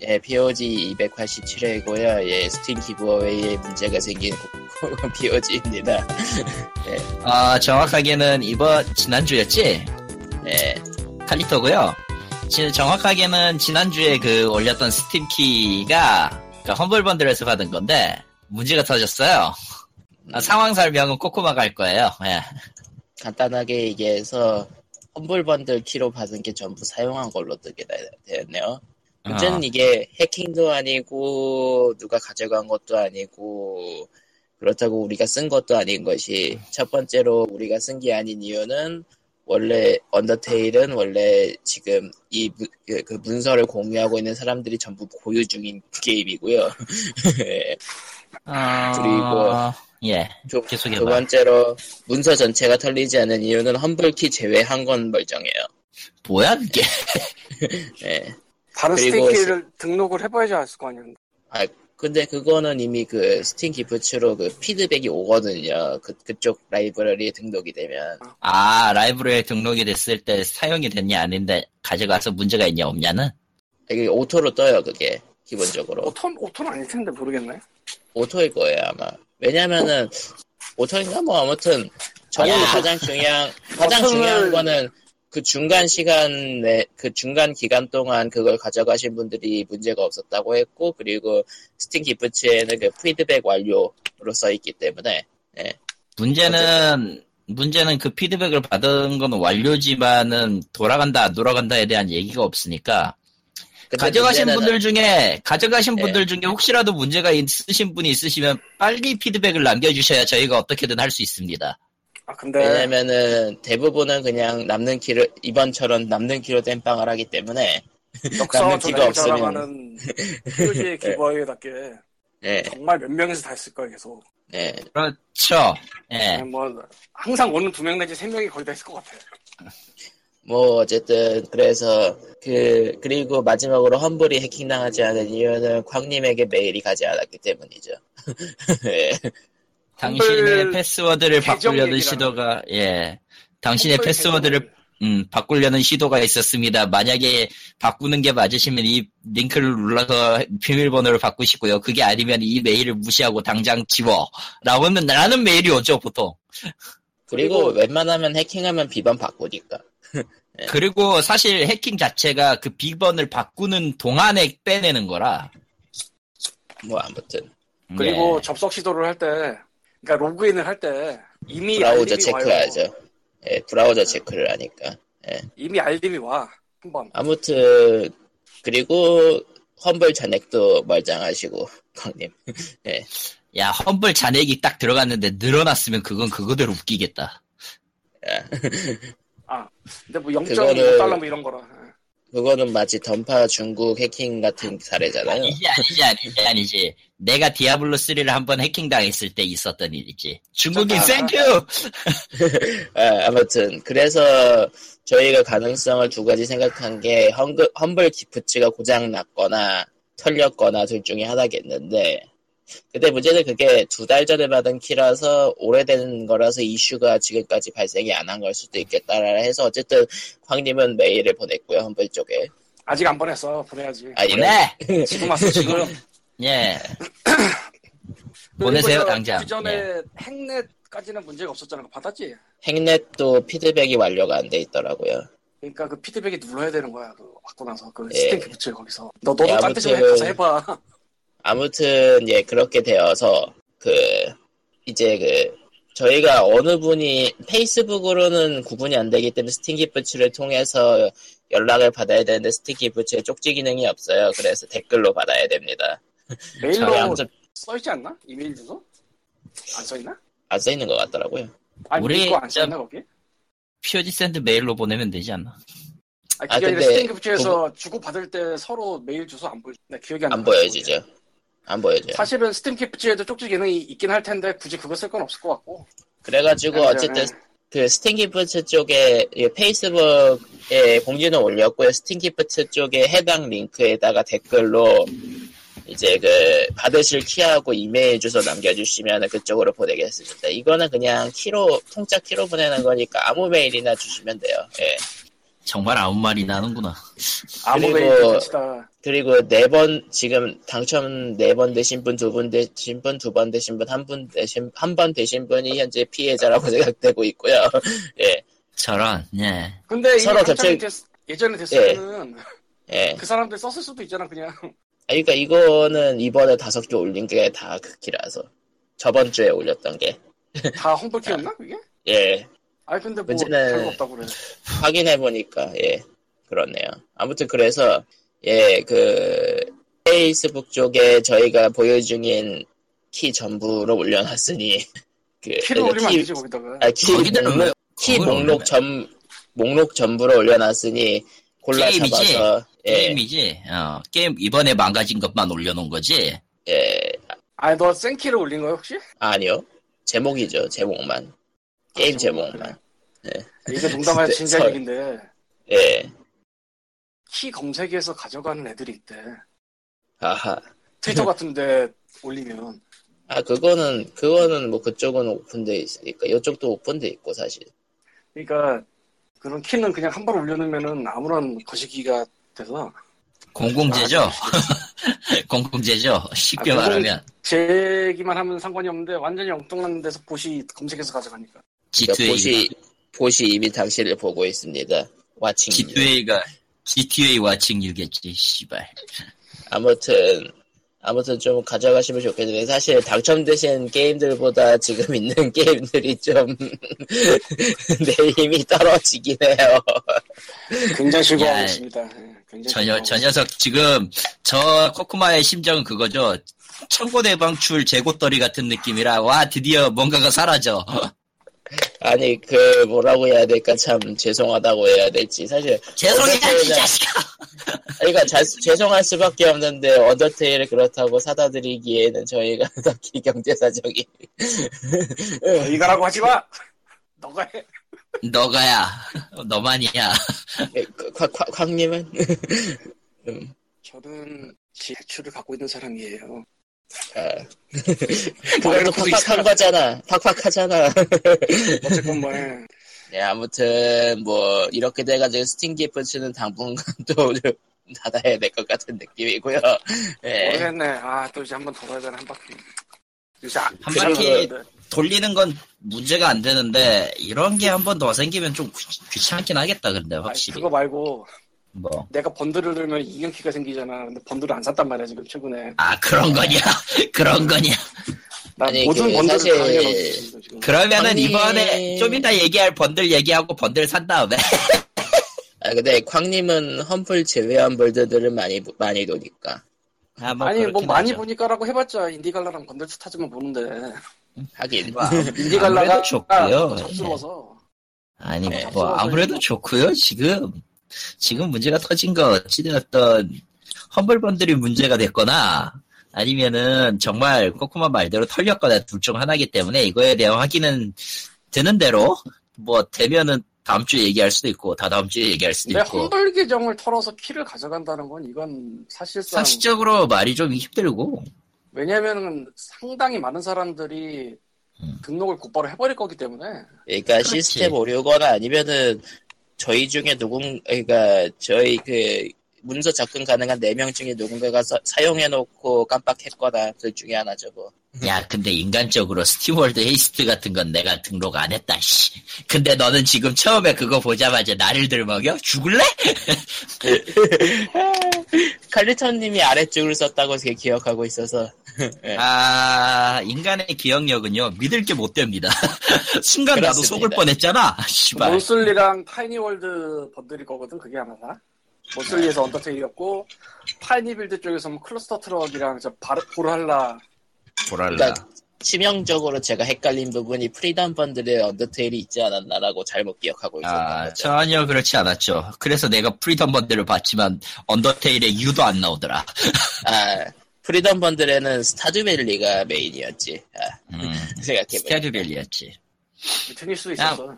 예, POG 287회고요. 예, Steam giveaway에 문제가 생긴 POG입니다. 예. 아, 정확하게는 이번 지난주였지? 예. 칼리토고요. 정확하게는 지난주에 그 올렸던 스팀 키가 그러니까 Humble Bundle에서 받은 건데 문제가 터졌어요. 아, 상황 설명은 코코마가 할 거예요. 예. 간단하게 얘기해서 험블 번들 키로 받은 게 전부 사용한 걸로 뜨게 되었네요. 문제는 어. 이게 해킹도 아니고 누가 가져간 것도 아니고 그렇다고 우리가 쓴 것도 아닌 것이 첫 번째로 우리가 쓴 게 아닌 이유는 원래 언더테일은 원래 지금 이 그, 그 문서를 공유하고 있는 사람들이 전부 고유 중인 게임이고요. 아... 그리고 예. 두, 두 번째로 문서 전체가 털리지 않은 이유는 Humble 키 제외한 건 멀쩡해요. 뭐야 그게? 예. 다른 스팀키를 등록을 해봐야지 알 수가 아니야. 아 근데 그거는 이미 그 SteamGifts로 그 피드백이 오거든요. 그 그쪽 라이브러리에 등록이 되면. 아 라이브러리에 등록이 됐을 때 사용이 됐냐 아닌데 가져가서 문제가 있냐 없냐는? 이게 auto로 떠요 그게 기본적으로. auto auto는 아닐 텐데 모르겠네. auto일 거예요 아마. 왜냐면은 auto인가 뭐 아무튼 저는 가장 중요한 가장 중요한 거는 그 중간 시간에 그 중간 기간 동안 그걸 가져가신 분들이 문제가 없었다고 했고 그리고 SteamGifts에는 그 피드백 완료로 써 있기 때문에 네. 문제는 문제는 그 피드백을 받은 건 완료지만은 돌아간다 안 돌아간다에 대한 얘기가 없으니까 가져가신 분들 중에 가져가신 네. 분들 중에 혹시라도 문제가 있으신 분이 있으시면 빨리 피드백을 남겨주셔야 저희가 어떻게든 할 수 있습니다. 아 근데 왜냐면은 대부분은 그냥 남는 키로 이번처럼 남는 키로 땜빵을 하기 때문에 남는 키가 없으면 표지의 기부하에답게 네. 정말 몇 명에서 다 했을 거예요 계속. 네. 그렇죠. 네. 뭐 항상 오는 두 명 내지 세 명이 거의 다 했을 것 같아요. 뭐 어쨌든 그래서 그 그리고 마지막으로 험블이 해킹당하지 않은 이유는 광님에게 메일이 가지 않았기 때문이죠. 네. 당신의 패스워드를 바꾸려는 시도가 예 당신의 패스워드를 음, 바꾸려는 시도가 있었습니다. 만약에 바꾸는 게 맞으시면 이 링크를 눌러서 비밀번호를 바꾸시고요. 그게 아니면 이 메일을 무시하고 당장 지워. 라고는 라는 메일이 오죠, 보통. 그리고, 그리고 웬만하면 해킹하면 비번 바꾸니까. 네. 그리고 사실 해킹 자체가 그 비번을 바꾸는 동안에 빼내는 거라. 뭐 아무튼. 그리고 네. 접속 시도를 할 때, 그러니까 로그인을 할 때 이미 브라우저 체크하죠. 예, 브라우저 체크를 하니까. 예. 이미 알림이 와. 한번. 아무튼 그리고 험블 잔액도 멀쩡하시고 광님. 예. 야 Humble 잔액이 딱 들어갔는데 늘어났으면 그건 그거대로 웃기겠다. 예. 아, 근데 뭐 0.5달러 뭐 이런 거라. 그거는 마치 던파 중국 해킹 같은 사례잖아요. 아니지, 아니지, 아니지, 아니지. 내가 Diablo 3를 한번 해킹 당했을 때 있었던 일이지. 중국인 thank you! 아, 아무튼, 그래서 저희가 가능성을 두 가지 생각한 게 Humble, Humble Gifts가 고장 났거나 털렸거나 둘 중에 하나겠는데, 근데 문제는 그게 두 달 전에 받은 키라서 오래된 거라서 이슈가 지금까지 발생이 안 한 걸 수도 있겠다라 해서 어쨌든 황님은 메일을 보냈고요 험블 쪽에. 아직 안 보냈어. 보내야지. 아 네. 지금 왔어 지금. 예. 보내세요 당장. 그 전에 예. 핵넷까지는 문제가 없었잖아. 받았지? 핵넷도 피드백이 완료가 안 돼 있더라고요. 그러니까 그 피드백이 눌러야 되는 거야. 그 받고 나서. 그 예. 스탬프 붙여 거기서. 너 너도 예, 딴 데서 가서 해봐 아무튼 예 그렇게 되어서 그 이제 그 저희가 어느 분이 페이스북으로는 구분이 안 되기 때문에 SteamGifts를 통해서 연락을 받아야 되는데 SteamGifts에 쪽지 기능이 없어요. 그래서 댓글로 받아야 됩니다. 메일로 아무튼... 써있지 않나? 이메일 주소? 안 써있나? 안 써있는 것 같더라고요. 아니, 우리 안 써있나 거기? POG send 메일로 보내면 되지 않나? 아, 아, 아니라 SteamGifts에서 그... 주고 받을 때 서로 메일 주소 안 보여. 나 기억이 안, 안 보여지죠. 안 보여줘요. 사실은 SteamGifts에도 쪽지 기능이 있긴 할 텐데 굳이 그거 쓸 건 없을 것 같고. 그래가지고 네, 어쨌든 네. 그 SteamGifts 쪽에 페이스북에 공지는 올렸고요. SteamGifts 쪽에 해당 링크에다가 댓글로 이제 그 받으실 키하고 이메일 주소 남겨주시면 그쪽으로 보내겠습니다. 이거는 그냥 키로 통짜 키로 보내는 거니까 아무 메일이나 주시면 돼요. 예. 정말 아무 말이 나는구나. 그리고 그리고 네 번 지금 당첨 네 번 되신 분, 두 분 되신 분, 두 번 되신 분, 한 분 되신 한 번 되신 분이 현재 피해자라고 생각되고 있고요. 예. 저런, 예. 근데 서로 겹쳐 됐, 예전에 됐으면은 예. 예. 그 사람들 썼을 수도 있잖아 그냥. 아, 그러니까 이거는 이번에 다섯 개 올린 게 다 극기라서 저번 주에 올렸던 게. 다 Humble 키였나 그게? 예. 아 근데 뭐 문제는 없다고 그래. 확인해 보니까 예 그렇네요. 아무튼 그래서 예 그 페이스북 쪽에 저희가 보유 중인 키 전부를 올려놨으니 그 키를 올리면 키, 안 되지 거기다가. 아, 키 목록, 키 목록 전 목록 전부를 올려놨으니 골라 게임이지? 잡아서 예. 게임이지. 어 게임 이번에 망가진 것만 올려놓은 거지. 예. 아너 생키를 올린 거야 혹시? 아 니요. 제목이죠 제목만. 게임 아, 제목만. 네. 이게 농담할 진짜 얘기인데. 예. 키 검색해서 가져가는 애들이 있대. 아하. 트위터 같은데 올리면. 아 그거는 그거는 뭐 그쪽은 오픈돼 있으니까 이쪽도 오픈돼 있고 사실. 그러니까 그런 키는 그냥 한 번 올려놓으면은 아무런 거시기가 돼서. 공공재죠. 아, 공공재죠. 쉽게 아, 말하면. 제기만 하면 상관이 없는데 완전히 엉뚱한 데서 보시 검색해서 가져가니까. G2A 보시 보시 이미 당신을 보고 있습니다. 와칭. G2A가 GTA 와칭 6겠지. 씨발. 아무튼 아무튼 좀 가져가시면 좋겠는데 사실 당첨되신 게임들보다 지금 있는 게임들이 좀 내 힘이 떨어지긴 해요. 굉장히 즐거워하고 있습니다. 저, 저 녀석 지금 저 코코마의 심정은 그거죠. 청고대방출 재고떨이 같은 느낌이라 와 드디어 뭔가가 사라져. 아니 그 뭐라고 해야 될까? 참 죄송하다고 해야 될지. 사실 죄송해 이 자식아. 그러니까 자, 죄송할 수밖에 없는데 언더테일을 그렇다고 사다 드리기에는 저희가 딱히 경제 사정이 이거라고 하지 마! 너가 해. 너가야. 너만이야. 네, 그, 곽님은? 음. 저는 지혜추를 갖고 있는 사람이에요 아. 그것도 팍팍한 거잖아. 팍팍하잖아. 어쨌건 뭐. 네, 아무튼, 뭐, 이렇게 돼가지고 스팀 기프트는 당분간 또 닫아야 될 것 같은 느낌이고요. 네. 모르겠네. 아, 또 이제 한번더 가야 되나, 한 바퀴. 한 바퀴 돌리는 건 문제가 안 되는데, 이런 게 한 번 더 생기면 좀 귀찮긴 하겠다, 근데, 확실히. 아니, 그거 말고, 뭐. 내가 번들을 넣으면 이경키가 생기잖아. 근데 번들을 안 샀단 말이야, 지금 최근에. 아, 그런 거냐? 그런 거냐? 아니, 모든 그, 번들을 사실... 그러면은 광님... 이번에 좀 이따 얘기할 번들 얘기하고 번들 산 다음에. 아, 근데 광님은 험플 제외한 벌드들을 많이, 많이 도니까. 아, 뭐 아니, 뭐 많이 보니까라고 해봤자 인디갈라랑 번들 스타즈만 보는데. 하긴. 인디갈라가 좋고요. 쑥스러워서. 아니, 네. 뭐, 아무래도 좋고요, 지금. 지금 문제가 터진 거 어찌되었던 험블번들이 문제가 됐거나 아니면은 정말 코코마 말대로 털렸거나 둘 중 하나기 때문에 이거에 대한 확인은 되는 대로 뭐 되면은 다음 주에 얘기할 수도 있고 다 다음 주에 얘기할 수도 있고 험블 계정을 털어서 키를 가져간다는 건 이건 사실상 상식적으로 말이 좀 힘들고 왜냐면은 상당히 많은 사람들이 음. 등록을 곧바로 해버릴 거기 때문에 그러니까 그렇지. 시스템 오류거나 아니면은 저희 중에 누군, 그러니까 저희 그 문서 접근 가능한 4명 중에 누군가가 사, 용해놓고 깜빡했거나 그 중에 하나죠 뭐. 야 근데 인간적으로 SteamWorld Heist 같은 건 내가 등록 안 했다 씨. 근데 너는 지금 처음에 그거 보자마자 나를 들먹여? 죽을래? 칼리턴님이 아래쪽을 썼다고 제 기억하고 있어서 네. 아 인간의 기억력은요 믿을 게 못 됩니다 순간 그렇습니다. 나도 속을 뻔했잖아 씨발 모슬리랑 타이니월드 번들일 거거든 그게 아마 모슬리에서 언더테일이었고 파이니빌드 쪽에서는 클러스터 트럭이랑 저 바르, 보랄라 보랄라 그러니까 치명적으로 제가 헷갈린 부분이 Freedom Bundle에 Undertale이 있지 않았나라고 잘못 기억하고 있었나 아, 전혀 그렇지 않았죠. 그래서 내가 Freedom Bundle을 봤지만 Undertale의 U도 안 나오더라. 아, Freedom Bundle에는 Stardew Valley가 메인이었지. 아, 음, 생각해보니까. Stardew Valley였지. 생길 수도 있었어.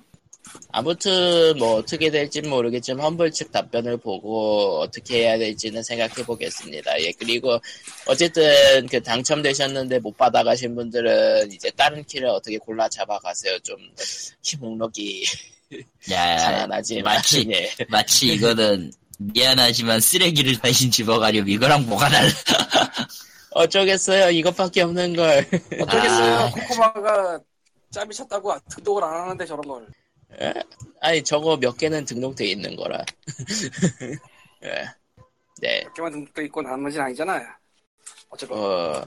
아무튼 뭐 어떻게 될지는 모르겠지만 Humble 측 답변을 보고 어떻게 해야 될지는 생각해 보겠습니다. 예 그리고 어쨌든 그 당첨되셨는데 못 받아가신 분들은 이제 다른 키를 어떻게 골라 잡아가세요. 좀키 목록이 야, 가난하지 마치 예. 마치 이거는 미안하지만 쓰레기를 대신 집어가렴 이거랑 뭐가 달라? 어쩌겠어요. 이것밖에 없는 걸. 어쩌겠어요. 아. 코코마가 짬이 찼다고 등록을 안 하는데 저런 걸. 아니 저거 몇 개는 등록돼 있는 거라. 예. 네. 몇 개만 등록돼 있고 나머지는 아니잖아요. 어쨌건. 어,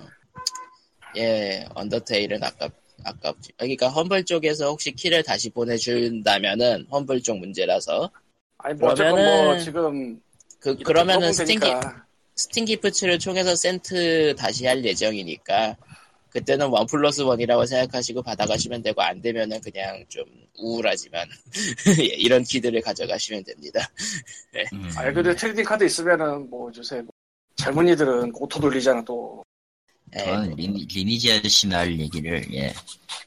예, Undertale은 아깝, 아깝지. 그러니까 Humble 쪽에서 혹시 키를 다시 보내준다면은 Humble 쪽 문제라서 아니 뭐뭐 그러면은 지금 그 그러면은 물어보면 Steam Gi 되니까. 스팅 기프트를 총해서 센트 다시 할 예정이니까 그때는 one plus one이라고 생각하시고 받아가시면 되고 안 되면은 그냥 좀 우울하지만 예, 이런 키들을 가져가시면 됩니다. 음. 아니 근데 trading 카드 있으면은 뭐 요새 뭐 젊은이들은 auto 돌리잖아 또. 예, 그건 리니, 리니지 아저씨나 할 얘기를 예.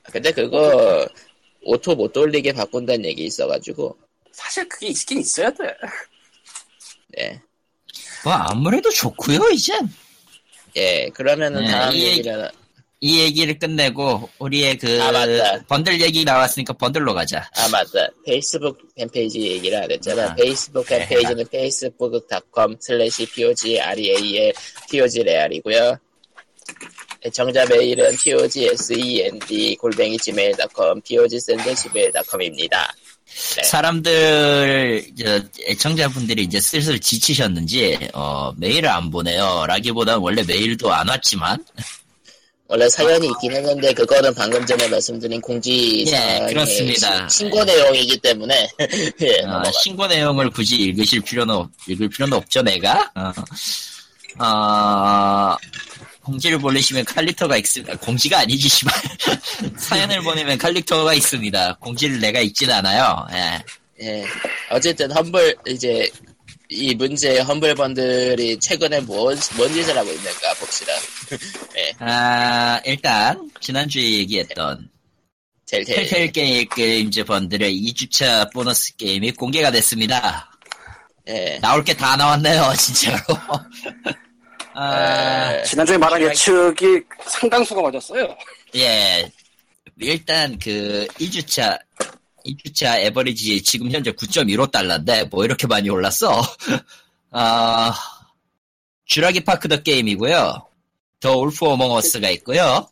근데 그거 auto 못 돌리게 바꾼다는 얘기 있어가지고 사실 그게 있긴 있어야 돼. 네. 뭐 아무래도 좋고요 이제 예, 그러면은 네, 다음 이 얘기- 얘기는 이 얘기를 끝내고 우리의 그 아. 번들 얘기 나왔으니까 번들로 가자. 아 맞다 페이스북 fan page 얘기를 안 했잖아 아, 페이스북. fan page는 facebook.com 슬래시 POGREAL POGREAL이고요 애청자 메일은 POGSEND 골뱅이 gmail.com POGSEND.gmail.com입니다 네. 사람들 저, 애청자분들이 이제 슬슬 지치셨는지 어, 메일을 안 보내요. 라기보다 원래 메일도 안 왔지만 원래 사연이 있긴 했는데 그거는 방금 전에 말씀드린 공지 예, 그렇습니다. 시- 신고 내용이기 때문에 예, 어. 신고 내용을 굳이 읽으실 필요는 없, 읽을 필요는 없죠 내가. 어, 어, 공지를 보내시면 칼리터가 있습니다. 공지가 아니지 씨발. 사연을 보내면 칼리터가 있습니다. 공지를 내가 읽진 않아요. 예. 예. 어쨌든 험블 이제 이 문제 험블 번들이 최근에 뭔, 뭔 짓을 하고 있는가 봅시다. 아, 일단 지난주에 얘기했던 텔텔. 텔 텔 게임 게임즈 번들의 2주차 보너스 게임이 공개가 됐습니다. 예. 나올 게 다 나왔네요, 진짜로. 아, 에, 지난주에 말한 예측이 상당수가 맞았어요. 예. 일단 그 1주차 2주차 에버리지 지금 현재 9.15달러인데 뭐 이렇게 많이 올랐어. 아, Jurassic Park The Game이고요. The Wolf Among Us가 있고요.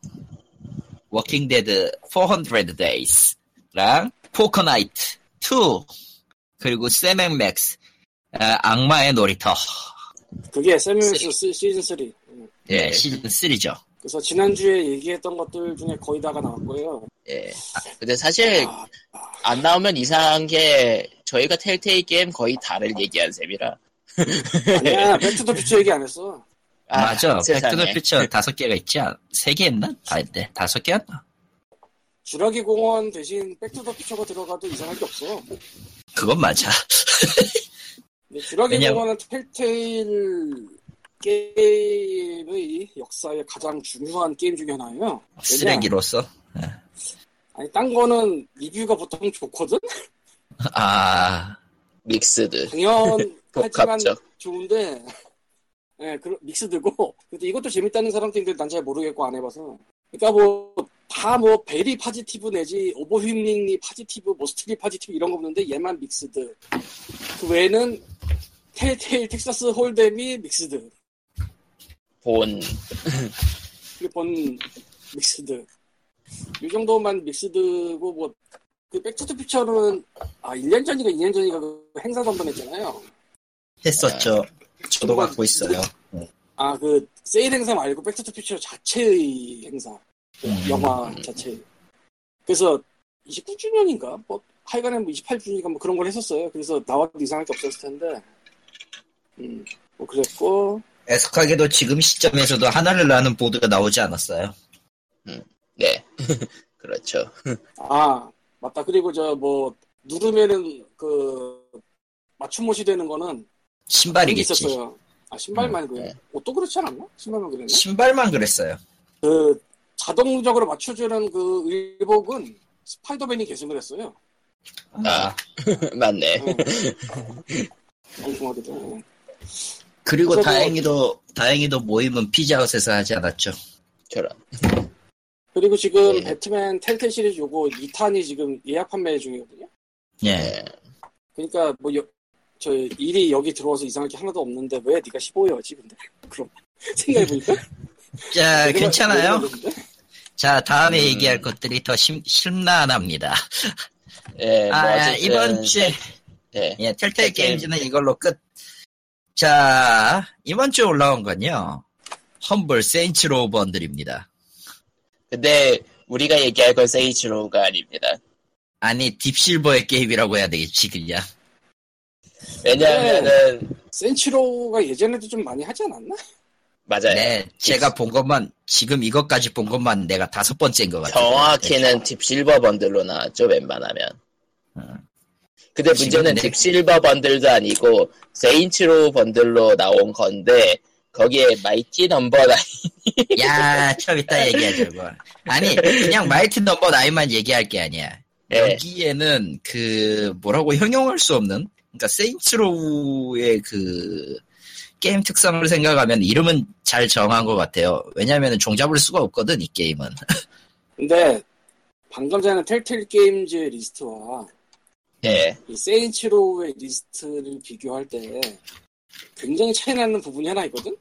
Walking Dead 400 Days랑 Poker Night 2 그리고 Sam & Max 아, 악마의 놀이터 그게 세미스 시즌 3. 예, 네. 시즌 3죠. 그래서 지난주에 얘기했던 것들 중에 거의 다가 나왔고요. 예. 근데 사실 아, 안 나오면 이상한 게 저희가 Telltale 게임 거의 다를 얘기한 셈이라. 아니야, Back to the Future 얘기 안 했어. 아, 맞아. Back to the Future 다섯 개가 있지 않? 세개 했나? 아, 네. 다섯 개였나? 주라기 공원 대신 Back to the Future가 들어가도 이상할 게 없어. 그건 맞아. 주라기 왜냐면- 공원은 Telltale 게임의 역사의 가장 중요한 게임 중에 하나예요. 쓰레기로서. 아니, 딴 거는 리뷰가 보통 좋거든? 아, 아, mixed. 당연하지만. 좋은데, 예, 그 mixed고, 근데 이것도 재밌다는 사람도 있는데 난 잘 모르겠고 안 해봐서. 그러니까 뭐, 다 뭐, very positive 내지, overwhelmingly positive, 뭐, mostly positive 이런 거 없는데 얘만 mixed. 그 외에는 Telltale Texas Hold'em이 mixed. Bone. Bone mixed. 이 정도만 mixed고, 뭐, 그 Back to the Future는, 아, 1년 전인가 2년 전인가 그 행사도 한번 했잖아요. 했었죠. 저도 한번 갖고 있어요. 아, 그, 세일 행사 말고 Back to the Future 자체의 행사. 그 음. 영화 자체. 그래서 29주년인가? 뭐, 하여간에 뭐 28주년인가 뭐 그런 걸 했었어요. 그래서 나와도 이상할 게 없었을 텐데. 음, 뭐 그랬고. 애석하게도 지금 시점에서도 하늘을 나는 보드가 나오지 않았어요. 네. 그렇죠. 아, 맞다. 그리고 저 뭐, 누르면은 그, 맞춤옷이 되는 거는. 신발이겠지. 있었어요. 아, 신발만 음, 그래. 네. 옷도 그렇지 않았나? 신발만 그랬나? 신발만 그랬어요. 그, 자동적으로 맞춰주는 그 의복은 스파이더맨이 계승을 했어요. 아, 맞네. 어. 엉뚱하게도. 그리고 저도- 다행히도 다행히도 모임은 피자헛에서 하지 않았죠. 저런. 그리고 지금 예. 배트맨 텔텔 시리즈 요거 2탄이 지금 예약 판매 중이거든요. 예. 예. 그러니까 뭐저 일이 여기 들어와서 이상할 게 하나도 없는데 왜 네가 15여지 근데 그럼 생각해 보니까 자, 내가- 괜찮아요. 자, 다음에 음. 얘기할 것들이 더 심, 심란합니다. 예, 뭐 아, 어쨌든, 이번 주에, 예. 예, 텔텔 텔 텔. 게임즈는 이걸로 끝. 자, 이번 주에 올라온 건요. Humble Saints Row 번들입니다. 근데 우리가 얘기할 건 세이치로가 아닙니다. 아니, Deep Silver의 게임이라고 해야 되겠지, 그냥. 왜냐하면은 Saints Row가 예전에도 좀 많이 하지 않았나? 맞아요. 네, 제가 본 것만, 지금 이것까지 본 것만 내가 다섯 번째인 것 같아요. 정확히는 Deep Silver 번들로 나왔죠, 웬만하면. 어. 근데 문제는 내- Deep Silver 번들도 아니고, Saints Row 번들로 나온 건데, 거기에 Mighty Number Nine, 야, 좀 이따 얘기하자, 뭐. 아니, 그냥 Mighty Number Nine만 얘기할 게 아니야. 예. 여기에는 그, 뭐라고 형용할 수 없는, 그러니까 Saints Row의 그, 게임 특성을 생각하면 이름은 잘 정한 것 같아요. 왜냐면 종잡을 수가 없거든, 이 게임은. 근데 방금 전에 Telltale Games 리스트와 예. 이 Saints Row의 리스트를 비교할 때 굉장히 차이 나는 부분이 하나 있거든?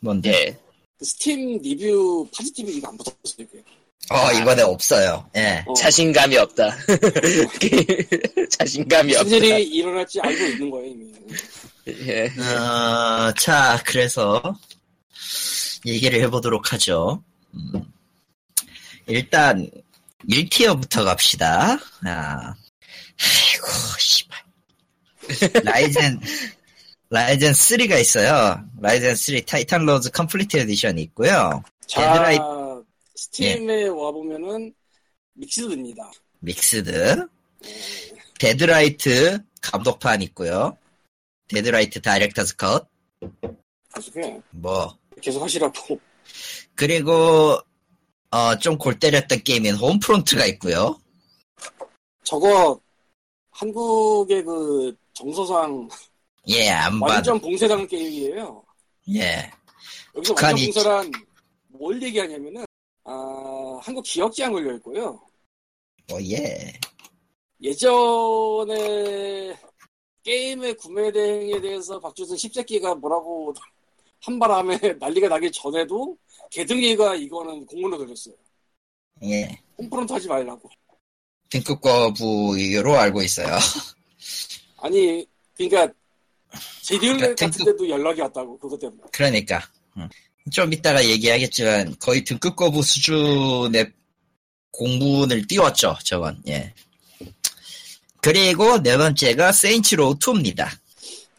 뭔데? 예. 그 스팀 리뷰 positive가 안 붙었어요. 그게. 어, 이번에 없어요. 예. 어, 자신감이 없다. 자신감이 무슨 없다. 일이 일어날지 알고 있는 거예요, 이미. 예. 어, 자, 그래서, 얘기를 해보도록 하죠. 음. 일단, 1tier부터 갑시다. 아. 아이고, 씨발. Risen, Risen 3가 있어요. Risen 3 Titan Lords Complete Edition이 있고요. 자, Deadli- Steam에 와보면은 mixed입니다. mixed. Deadlight 감독판 있고요. Deadlight Director's Cut. 그냥 뭐, 계속 하시라고. 그리고 어, 좀 골 때렸던 게임인 Homefront가 있고요. 저거 한국의 그 정서상 예, 안 봐. 완전 봉쇄당한 게임이에요. 예. 여기서 완전 봉쇄란 뭘 얘기하냐면은 아, 한국 지역 제한 걸려 있고요. 어, 예. 예전에 게임의 구매 대행에 대해서 박주선 십새끼가 뭐라고 한 바람에 난리가 나기 전에도 개등이가 이거는 공문을 돌렸어요. 예. 홈프론트 하지 말라고. 등급 거부로 알고 있어요. 아니, 그러니까 제디올렛 그러니까 같은 등급- 데도 연락이 왔다고 그것 때문에. 그러니까. 음. 좀 이따가 얘기하겠지만 거의 등급 거부 수준의 공문을 띄웠죠, 저건. 예. 그리고 네 번째가 Saints Row 2입니다.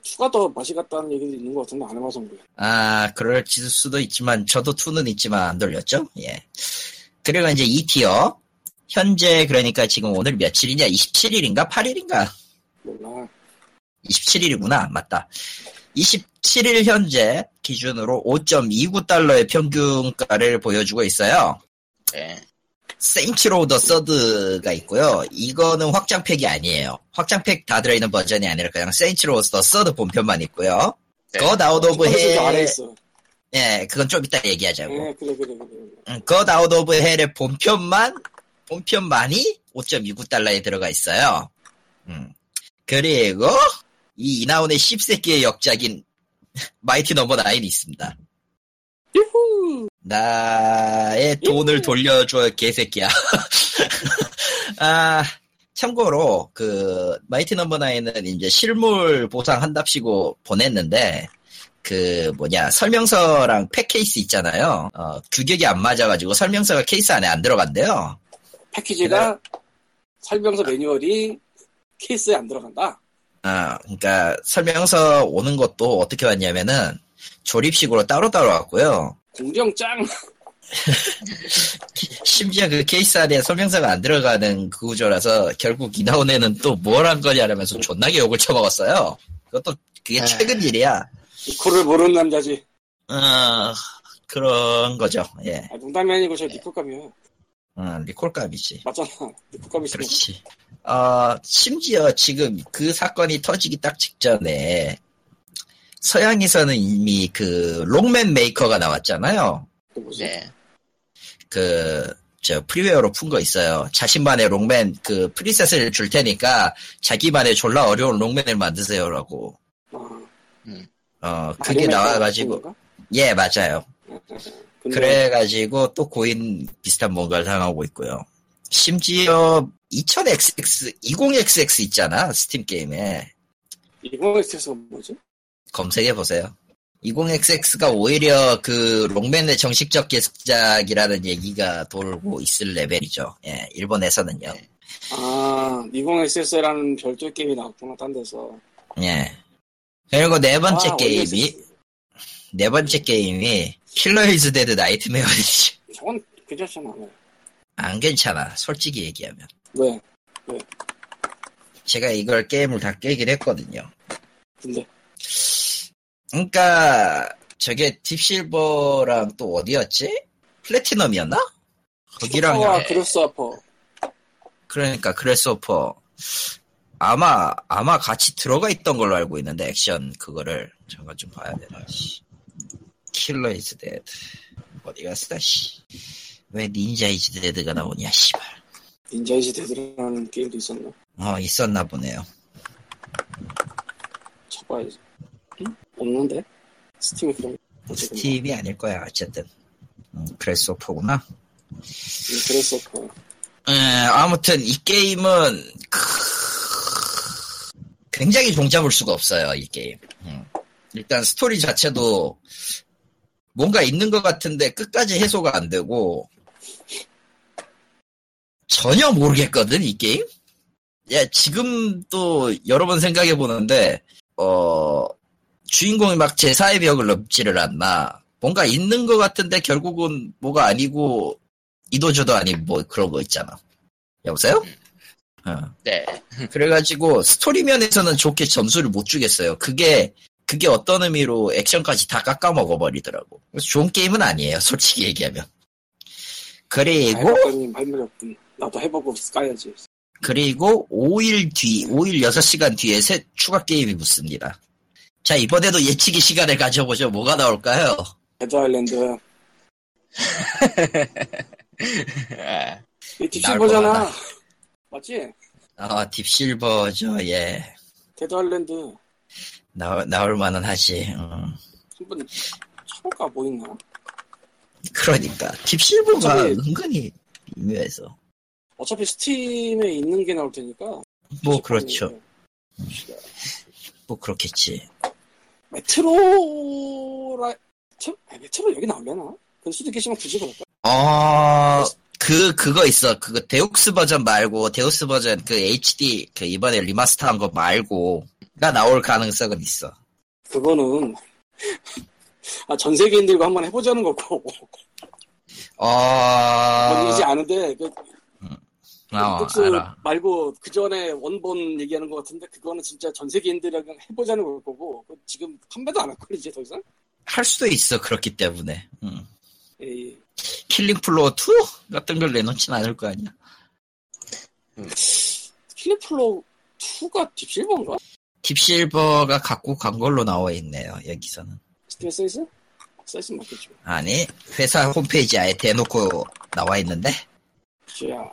two가 더 맛이 갔다는 얘기도 있는 것 같은데 안 해봐서 그래. 아, 그럴 수도 있지만, 저도 2는 있지만 안 돌렸죠? 예. 그리고 이제 2tier. 현재, 그러니까 지금 오늘 며칠이냐? 27일인가? 8일인가? 몰라. 27일이구나. 맞다. 27일 현재 기준으로 5.29달러의 평균가를 보여주고 있어요. 예. Saints Row The Third가 있고요. 이거는 확장팩이 아니에요. 확장팩 다 들어있는 버전이 아니라 그냥 Saints Row The Third 본편만 있고요. 네. Gat Out of Hell. 예, 그건 좀 이따 얘기하자고. 예, 그래, 그래, 그래. 음, Gat Out of Hell의 본편만 본편만이 5.29달러에 들어가 있어요. 음. 그리고 이 이나후네 씹새끼의 역작인 Mighty Number 9이 있습니다. 유후! 나의 돈을 돌려줘 개새끼야. 아 참고로 그 Mighty Number 9은 이제 실물 보상한답시고 보냈는데 그 뭐냐 설명서랑 팩 케이스 있잖아요. 어, 규격이 안 맞아가지고 설명서가 케이스 안에 안 들어간대요. 패키지가 설명서 매뉴얼이 케이스에 안 들어간다. 아, 그러니까 설명서 오는 것도 어떻게 왔냐면은 조립식으로 따로따로 왔고요. 공정 짱! 심지어 그 케이스 안에 설명서가 안 들어가는 그 구조라서 결국 이나온에는 또 뭘 한 거냐라면서 존나게 욕을 쳐먹었어요. 그것도 그게 에이. 최근 일이야. 니코를 모르는 남자지. 어, 그런 거죠. 예. 아, 농담이 아니고 저 니코 감이요. 응, 리콜감이지. 맞잖아. 리콜감이 그렇지. 어, 심지어 지금 그 사건이 터지기 딱 직전에 서양에서는 이미 그 Rockman Maker가 나왔잖아요. 그? 네. 그, 저, 프리웨어로 푼 거 있어요. 자신만의 Rockman, 그, preset을 줄 테니까 자기만의 졸라 어려운 Rockman을 만드세요라고. 아, 어, 그게 아니면 나와가지고. 예, 맞아요. 근데 그래가지고 또 고인 비슷한 뭔가를 당하고 있고요. 심지어 2000XX, 20XX 있잖아, 스팀 게임에. 이거엑스가 뭐지? 검색해 보세요. 20XX가 오히려 그 Rockman의 정식적 계속작이라는 얘기가 돌고 있을 레벨이죠. 예, 일본에서는요. 아, 20XS라는 별도 게임이 나왔구나, 딴 데서. 예. 그리고 네 번째 아, 게임이, 원래 네 번째 게임이 Killer Is Dead Nightmare이지. 저건 괜찮잖아. 네. 안 괜찮아, 솔직히 얘기하면. 왜? 제가 이걸 게임을 다 깨긴 했거든요. 근데, 그러니까 저게 Deep Silver랑 또 어디였지? Platinum이었나? 거기랑 아, Grasshopper. 그러니까 Grasshopper 아마 아마 같이 들어가 있던 걸로 알고 있는데 액션 그거를 잠깐 좀 봐야 되나 씨. Killer Is Dead 어디 갔어 씨. 왜 Ninja Is Dead가 나오냐 씨발 Ninja Is Dead라는 게임도 있었나? 어 있었나 보네요 쳐봐야지. 응? 없는데? Steam에 그런 거. Steam이 아닐 거야 어쨌든 음, Grasshopper구나 음. 에, 아무튼 이 게임은 크... 굉장히 종잡을 수가 없어요 이 게임. 음. 일단 스토리 자체도 뭔가 있는 것 같은데 끝까지 해소가 안 되고 전혀 모르겠거든 이 게임. 야 지금도 여러 번 생각해 보는데 어 주인공이 막 제사의 벽을 넘지를 않나 뭔가 있는 것 같은데 결국은 뭐가 아니고 이도저도 아닌 뭐 그런 거 있잖아. 여보세요? 어. 네. 그래가지고 스토리면에서는 좋게 점수를 못 주겠어요. 그게 그게 어떤 의미로 액션까지 다 깎아 먹어버리더라고. 그래서 좋은 게임은 아니에요. 솔직히 얘기하면. 그리고. 나도 해보고 까야지. 그리고 5일 뒤, 5일 6시간 뒤에 새 추가 게임이 붙습니다. 자 이번에도 예측의 시간을 가져보죠. 뭐가 나올까요? Dead Island. 이 Deep Silver잖아. 것 맞지? 아 Deep Silver죠. 예. Dead Island. 나, 나올 만은 하지. 음. 한번 쳐볼까 뭐 있나? 그러니까 Deep Silver가 어차피- 은근히 미묘해서. 어차피 Steam에 있는 게 나올 테니까. 뭐 그렇죠. 봅시다. 뭐 그렇겠지. Metro라 Metro, 아, 메트로 여기 나올려나? 그 수도 계시면 굳이 그럴까? 어, 그, 그거 있어. 그거 데옥스 버전 말고, 데옥스 버전 그 HD, 그 이번에 리마스터한 거 말고,가 나올 가능성은 있어. 그거는 아, 전 세계인들과 한번 해보자는 거고 어, 뭔지 아는데 그 어, 엑스 알아. 말고 그 전에 원본 얘기하는 것 같은데 그거는 진짜 전 세계인들이랑 해보자는 걸 거고 그거 지금 판매도 안 할 걸 이제 더 이상. 할 수도 있어, 그렇기 때문에. 음. 에이, Killing Floor 2? 같은 걸 내놓진 않을 거 아니야. Killing Floor 2가 Deep Silver인가? Deep Silver가 갖고 간 걸로 나와 있네요, 여기서는. Steam에 써 있어? 써있으면 맞겠죠. 아니, 회사 홈페이지 아예 대놓고 나와 있는데? 자,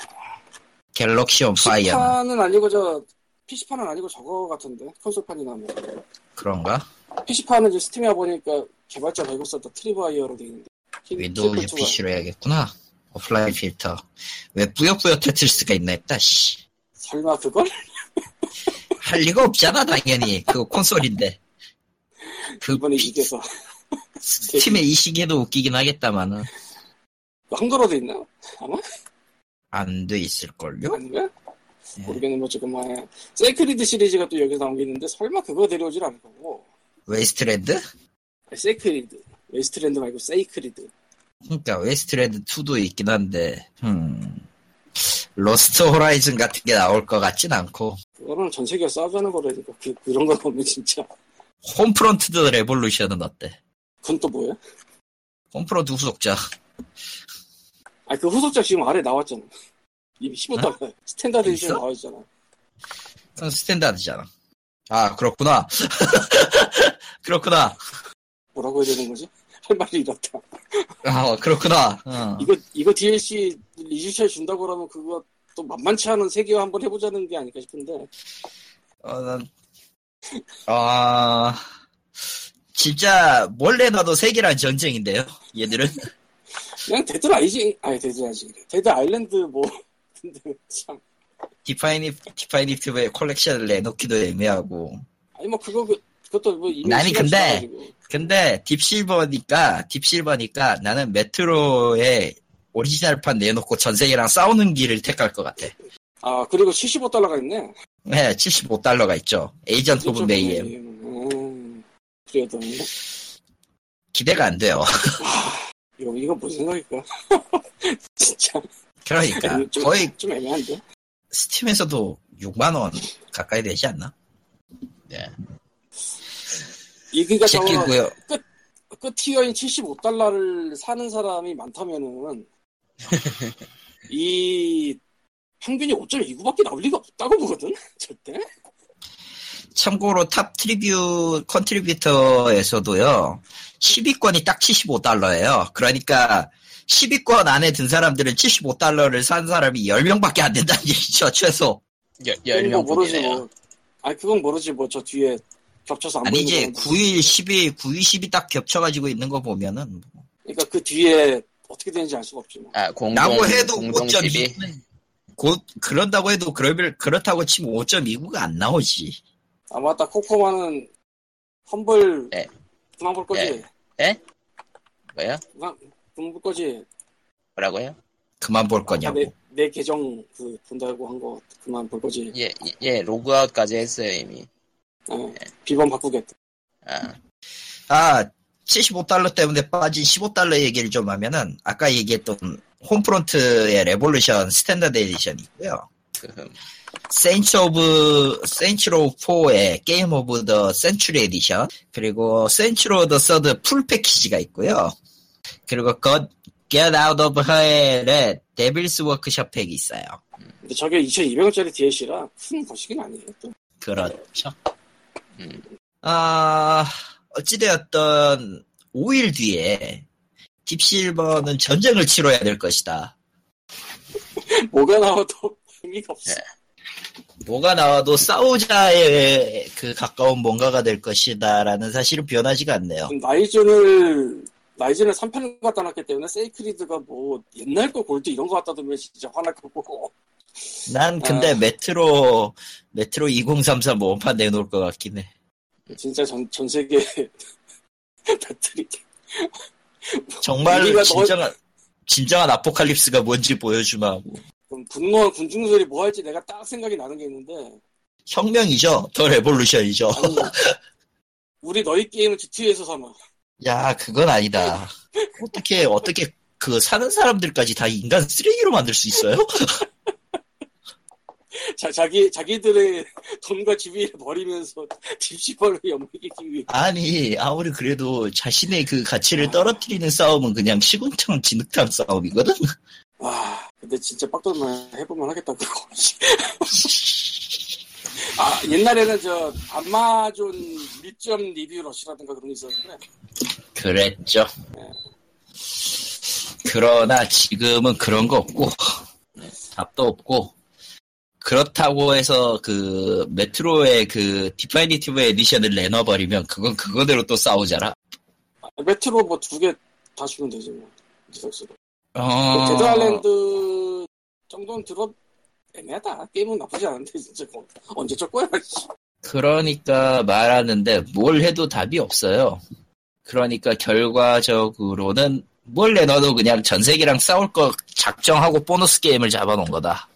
Galaxy on Fire. PC판은 아니고 저 PC판은 아니고 저거 같은데 콘솔판이 나오면 그런가? PC판은 이제 스팀에 보니까 개발자 말고 썼다 트리바이어로 돼 있는데 킬- 윈도우 킬플 2가 PC로 해야겠구나. 오프라인 필터. 왜 뿌옇뿌옇 테트리스가 있나 했다, 씨. 설마 그걸? 할 리가 없잖아, 당연히. 그거 콘솔인데. 그 이번에 피- 이겨서 스팀의 이 시기에도 웃기긴 하겠다마는. 한글화도 있나? 아마? 안 돼 있을걸요? 아닌가? 예. 모르겠는 뭐 지금 뭐 Sacred 시리즈가 또 여기서 나온 게 있는데 설마 그거 데려오질 않을 거고 Wasteland? Sacred Wasteland 말고 Sacred 그러니까 Wasteland 2도 있긴 한데, 음. Lost Horizon 같은 게 나올 것 같진 않고, 그거는 전 세계가 싸우자는 거라니까 그, 그런 거 보면 진짜 Homefront The Revolution은 어때? 그건 또 뭐야? Homefront 후속작. 아, 그 후속작 지금 아래 나왔잖아. 이미 15달러. standard edition? 나와있잖아. 그건 standard잖아. 아, 그렇구나. 그렇구나. 뭐라고 해야 되는 거지? 할 말을 잃었다. 아, 그렇구나. 어. 이거, 이거 DLC 2주차에 준다고 그러면 그거 또 만만치 않은 세계와 한번 해보자는 게 아닐까 싶은데. 어, 난, 아, 진짜 뭘 내놔도 세계랑 전쟁인데요. 얘들은 그냥 Dead Rising, 아니, Dead Rising. Dead Island 뭐. 근데 참. defini- definitive의 collection을 내놓기도 애매하고. 아니, 뭐 그거, 그, 그것도 뭐 시간 근데 지나가지고. 근데 딥실버니까 딥실버니까 나는 Metro의 오리지널판 내놓고 전 세계랑 싸우는 길을 택할 것 같아. 아, 그리고 75달러가 있네. 네, 75달러가 있죠. Agents of Mayhem. 음, 그래도. 기대가 안 돼요. 이거, 이거 무슨 생각일까? 진짜. 그러니까 좀, 거의 좀 애매한데? 스팀에서도 6만 원 가까이 되지 않나? 네. 이, 그니까 저, 새끼고요. 끝 티어인 75달러를 사는 사람이 많다면은, 이, 평균이 5.29밖에 나올 리가 없다고 보거든? 절대? 참고로 top tribu- contributor에서도요 10위권이 딱 75달러예요. 그러니까 10위권 안에 든 사람들은 75달러를 산 사람이 10명밖에 안 된다는 얘기죠 최소. 열, 그건 뭐 열명 모르지. 뭐. 아니, 그건 모르지, 뭐, 저 뒤에 겹쳐서 안 보이는 거. 9일 10일 9일 10이 딱 겹쳐가지고 있는 거 보면은 그러니까 그 뒤에 어떻게 되는지 알 수가 없지, 뭐. 아, 공동, 라고 해도 공동 12. 5.2는 곧 그런다고 해도 그러, 그렇다고 치면 5.29가 안 나오지. 아, 맞다, 코코마는 험블, 네. 그만 볼 거지? 네. 뭐야? 그만, 그만 볼 거지? 뭐라고요? 그만 볼 아, 거냐고. 내, 내 계정 그 본다고 한 거 그만 볼 거지? 예, 예, 예, 로그아웃까지 했어요, 이미. 어, 비번 바꾸겠다. 아, 아, 75달러 때문에 빠진 15달러 얘기를 좀 하면은, 아까 얘기했던 Homefront의 Revolution standard edition이 있고요. 그, Saints of, Saints Row 4의 Game of the Century edition, 그리고 Saints Row The Third full 패키지가 있고요. 그리고 got, Get Out of Hell의 데빌스 워크숍 팩이 있어요. 근데 저게 2,200원짜리 DLC라 큰 거시긴 아니에요, 또. 그렇죠. 음. 아, 어찌되었던 5일 뒤에 딥실버는 전쟁을 치러야 될 것이다. 뭐가 나와도 의미가 없어. 네. 뭐가 나와도 싸우자에 그 가까운 뭔가가 될 것이다라는 사실은 변하지가 않네요. 나이즌을, 나이즌을 3편을 갖다 놨기 때문에 세이크리드가 뭐 옛날 거 골드 이런 거 갖다 두면 진짜 화날 거고. 난 근데 아. 메트로 메트로 2033 원판 내놓을 것 같긴 해. 진짜 전, 전 세계 battle이. 정말 우리가 너- 진정한 진정한 아포칼립스가 뭔지 보여주마 하고 그럼 분노한 군중들이 뭐 할지 내가 딱 생각이 나는 게 있는데. 혁명이죠. The Revolution이죠. 아니, 우리 너희 게임을 G2A에서 사마. 야, 그건 아니다. 어떻게, 어떻게, 그, 사는 사람들까지 다 인간 쓰레기로 만들 수 있어요? 자, 자기, 자기들의 돈과 지위를 버리면서 딥시벌로 엿먹이기 위해. 아니, 아무리 그래도 자신의 그 가치를 떨어뜨리는 싸움은 그냥 시궁창 진흙탕 싸움이거든? 와, 근데 진짜 빡돌만 해보면 하겠다, 그거. 아, 옛날에는 저, 아마존 밀점 리뷰 러시라든가 그런 게 있었는데, 그랬죠. 그러나 지금은 그런 거 없고, 답도 없고, 그렇다고 해서 그, Metro의 그, definitive edition을 내놔버리면 그건 그거대로 또 싸우잖아. 아, 메트로 뭐 두 개 다 주면 되지, 뭐. Redux로. 어... Dead Island 정도는 들어, 애매하다. 게임은 나쁘지 않은데, 진짜. 그거 언제 적 거야, 씨. 그러니까 말하는데 뭘 해도 답이 없어요. 그러니까 결과적으로는 뭘 내놔도 그냥 전 세계랑 싸울 거 작정하고 보너스 게임을 잡아놓은 거다.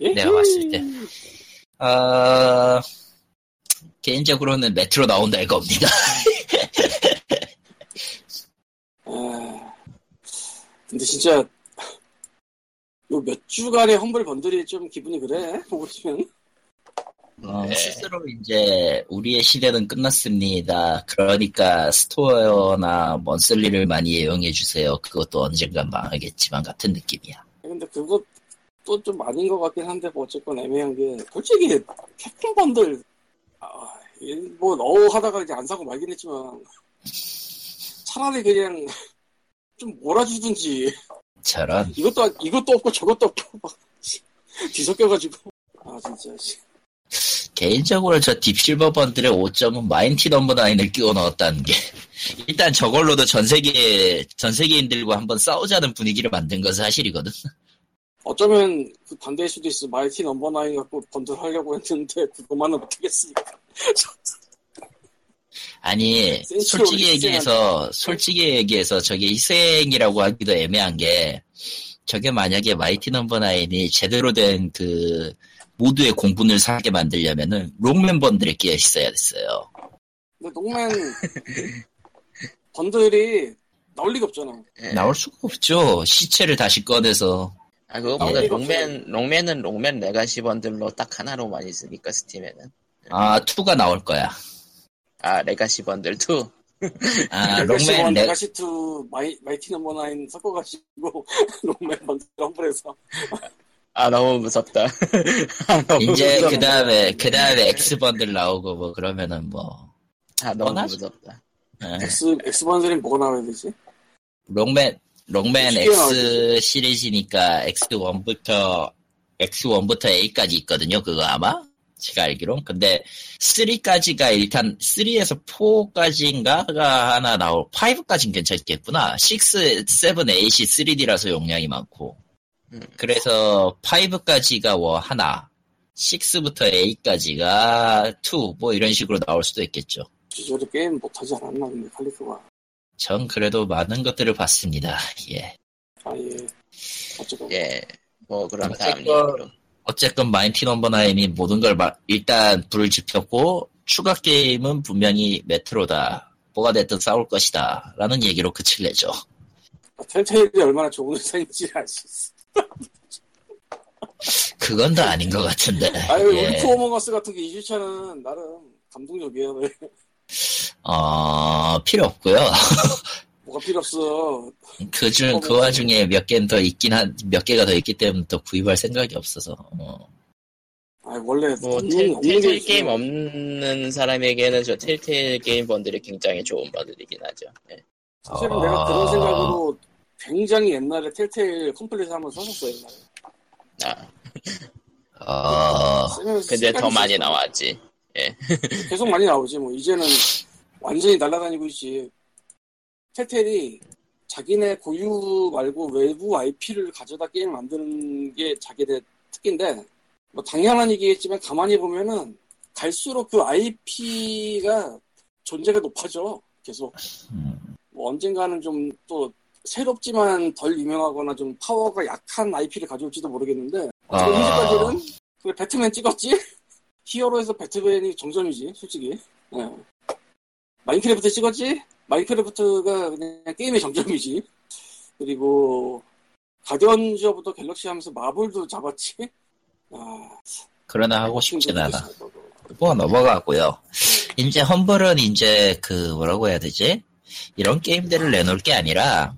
내가 봤을 때. 아, 개인적으로는 메트로 나온다 이겁니다. 아, 근데 진짜, 요 몇 주간의 험블 번들이 좀 기분이 그래, 보고 있으면. 어, 네. 스스로 이제 우리의 시대는 끝났습니다. 그러니까 스토어나 먼슬리를 많이 이용해 주세요. 그것도 언젠간 망하겠지만 같은 느낌이야. 근데 그것 도좀 아닌 것 같긴 한데 뭐 어쨌건 애매한 게 솔직히 캡콤 번들 아, 뭐 넣어 하다가 이제 안 사고 말긴 했지만 차라리 그냥 좀 몰아주든지. 저런. 이것도 이것도 없고 저것도 없고 막 뒤섞여가지고 아 진짜. 개인적으로 저 Deep Silver bundle의 오점은 Mighty Number Nine을 끼워 넣었다는 게 일단 저걸로도 전 세계 전 세계인들과 한번 싸우자는 분위기를 만든 건 사실이거든. 어쩌면 그 반대일 수도 있어. Mighty Number Nine 갖고 번들 하려고 했는데 그것만은 못하겠으니까. 아니 솔직히 얘기해서 솔직히 얘기해서 저게 희생이라고 하기도 애매한 게 저게 만약에 Mighty Number Nine이 제대로 된 그 모두의 공분을 사게 만들려면은 Rockman bundle에 끼어 있어야 됐어요. 근데 Rockman bundle이 나올 리가 없잖아. 네. 나올 수가 없죠. 시체를 다시 꺼내서. 아 그거보다 Rockman Rockman은 Rockman Legacy bundle로 딱 하나로만 있으니까 Steam에는. 아 2가 나올 거야. 아 Legacy bundle 2. 아 Rockman Legacy 2 마이 Mighty Number 9 섞어가지고 Rockman bundle Humble에서. 아 너무 무섭다. 아, 너무 이제 그 다음에 그 다음에 X bundle 나오고 뭐 그러면은 뭐. 아 너무 뻔하지? 무섭다. 네. X X 번들이 뭐가 나와야 되지? Rockman Rockman X 시리즈니까 X1부터 X1부터 8까지 있거든요. 그거 아마 제가 알기로. 근데 3까지가 일단 3에서 4까지인가가 하나 나올 5까지는 괜찮겠구나. 6, 7, 8이 3D라서 용량이 많고. 음. 그래서 5까지가 뭐 하나, 6부터 8까지가 2, 뭐 이런 식으로 나올 수도 있겠죠. 기존에 게임 못하지 않았나, 근데 칼리프가. 전 그래도 많은 것들을 봤습니다. 예. 아, 예. 어쨌건. 예. 뭐, 그럼 다음 얘기로. 어쨌건 마인티 넘버 나인이 모든 걸 마, 일단 불을 지폈고, 추가 게임은 분명히 메트로다. 뭐가 됐든 싸울 것이다. 라는 얘기로 끝을 내죠. 아, 텔테일이 얼마나 좋은 회사인지 알 수 있어. 그건 다 아닌 것 같은데. 아유, 예. 울프 오머거스 같은 게 2주차는 나름 감동적이야. 어, 필요 없고요. 뭐가 필요 없어. 그 중, 그 와중에 몇 개는 더 있긴 한, 몇 개가 더 있기 때문에 더 구입할 생각이 없어서. 어. 아, 원래 뭐 텔, 텔 게임 없는 사람에게는 저 텔텔 게임 번들이 굉장히 좋은 번들이긴 하죠. 네. 사실은 아... 내가 그런 생각으로 굉장히 옛날에 텔텔 컴플릿을 한번 썼었어요. 옛날에. 아. 아. 근데 더 많이 나왔지. 예. 계속 많이 나오지. 뭐 이제는 완전히 날아다니고 있지. 텔텔이 자기네 고유 말고 외부 IP를 가져다 게임 만드는 게 자기네 특기인데 뭐 당연한 얘기겠지만 가만히 보면은 갈수록 그 IP가 존재가 높아져 계속 뭐 언젠가는 좀 또 새롭지만 덜 유명하거나 좀 파워가 약한 IP를 가져올지도 모르겠는데 아... 현재까지는 그 배트맨 찍었지 히어로에서 배트맨이 정점이지 솔직히 네. Minecraft 찍었지? Minecraft가 그냥 게임의 정점이지. 그리고 Guardians of the Galaxy 하면서 Marvel도 잡았지? 아, 그러나 하고 싶진 않아. 뭐 넘어가고요. 이제 Humble은 이제 그 뭐라고 해야 되지? 이런 게임들을 내놓을 게 아니라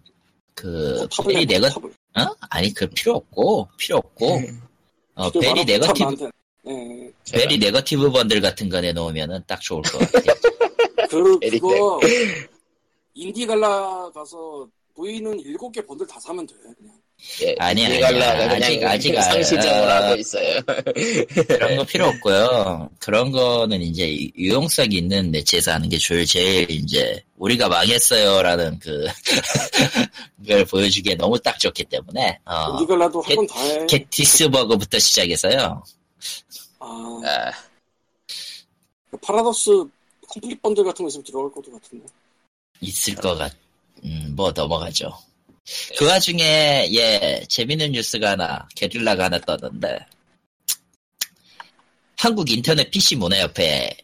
그 어, very nega- 어? 아니 그 필요 없고 필요 없고. 음. 어 very negative 네. very negative bundle 같은 거 내놓으면은 딱 좋을 것 같아요. 그 그거 Indie Gala 가서 보이는 일곱 개 번들 다 사면 돼 그냥. 예, 아니, 아니, 아직, 아직, 상시점을 아, 하고 있어요. 그런 거 필요 없고요. 그런 거는 이제 유용성 있는 매체에서 하는 게 제일, 제일 이제, 우리가 망했어요라는 그, 걸 보여주기에 너무 딱 좋기 때문에, 어. 이걸라도 한번 다 해. 게티스버그부터 시작해서요. 아. 아. Paradox complete bundle 같은 거 있으면 들어갈 것도 같은데. 있을 것 같, 음, 뭐 넘어가죠. 그 와중에 예 재밌는 뉴스가 하나 게릴라가 하나 떴는데 한국 인터넷 PC 문화협회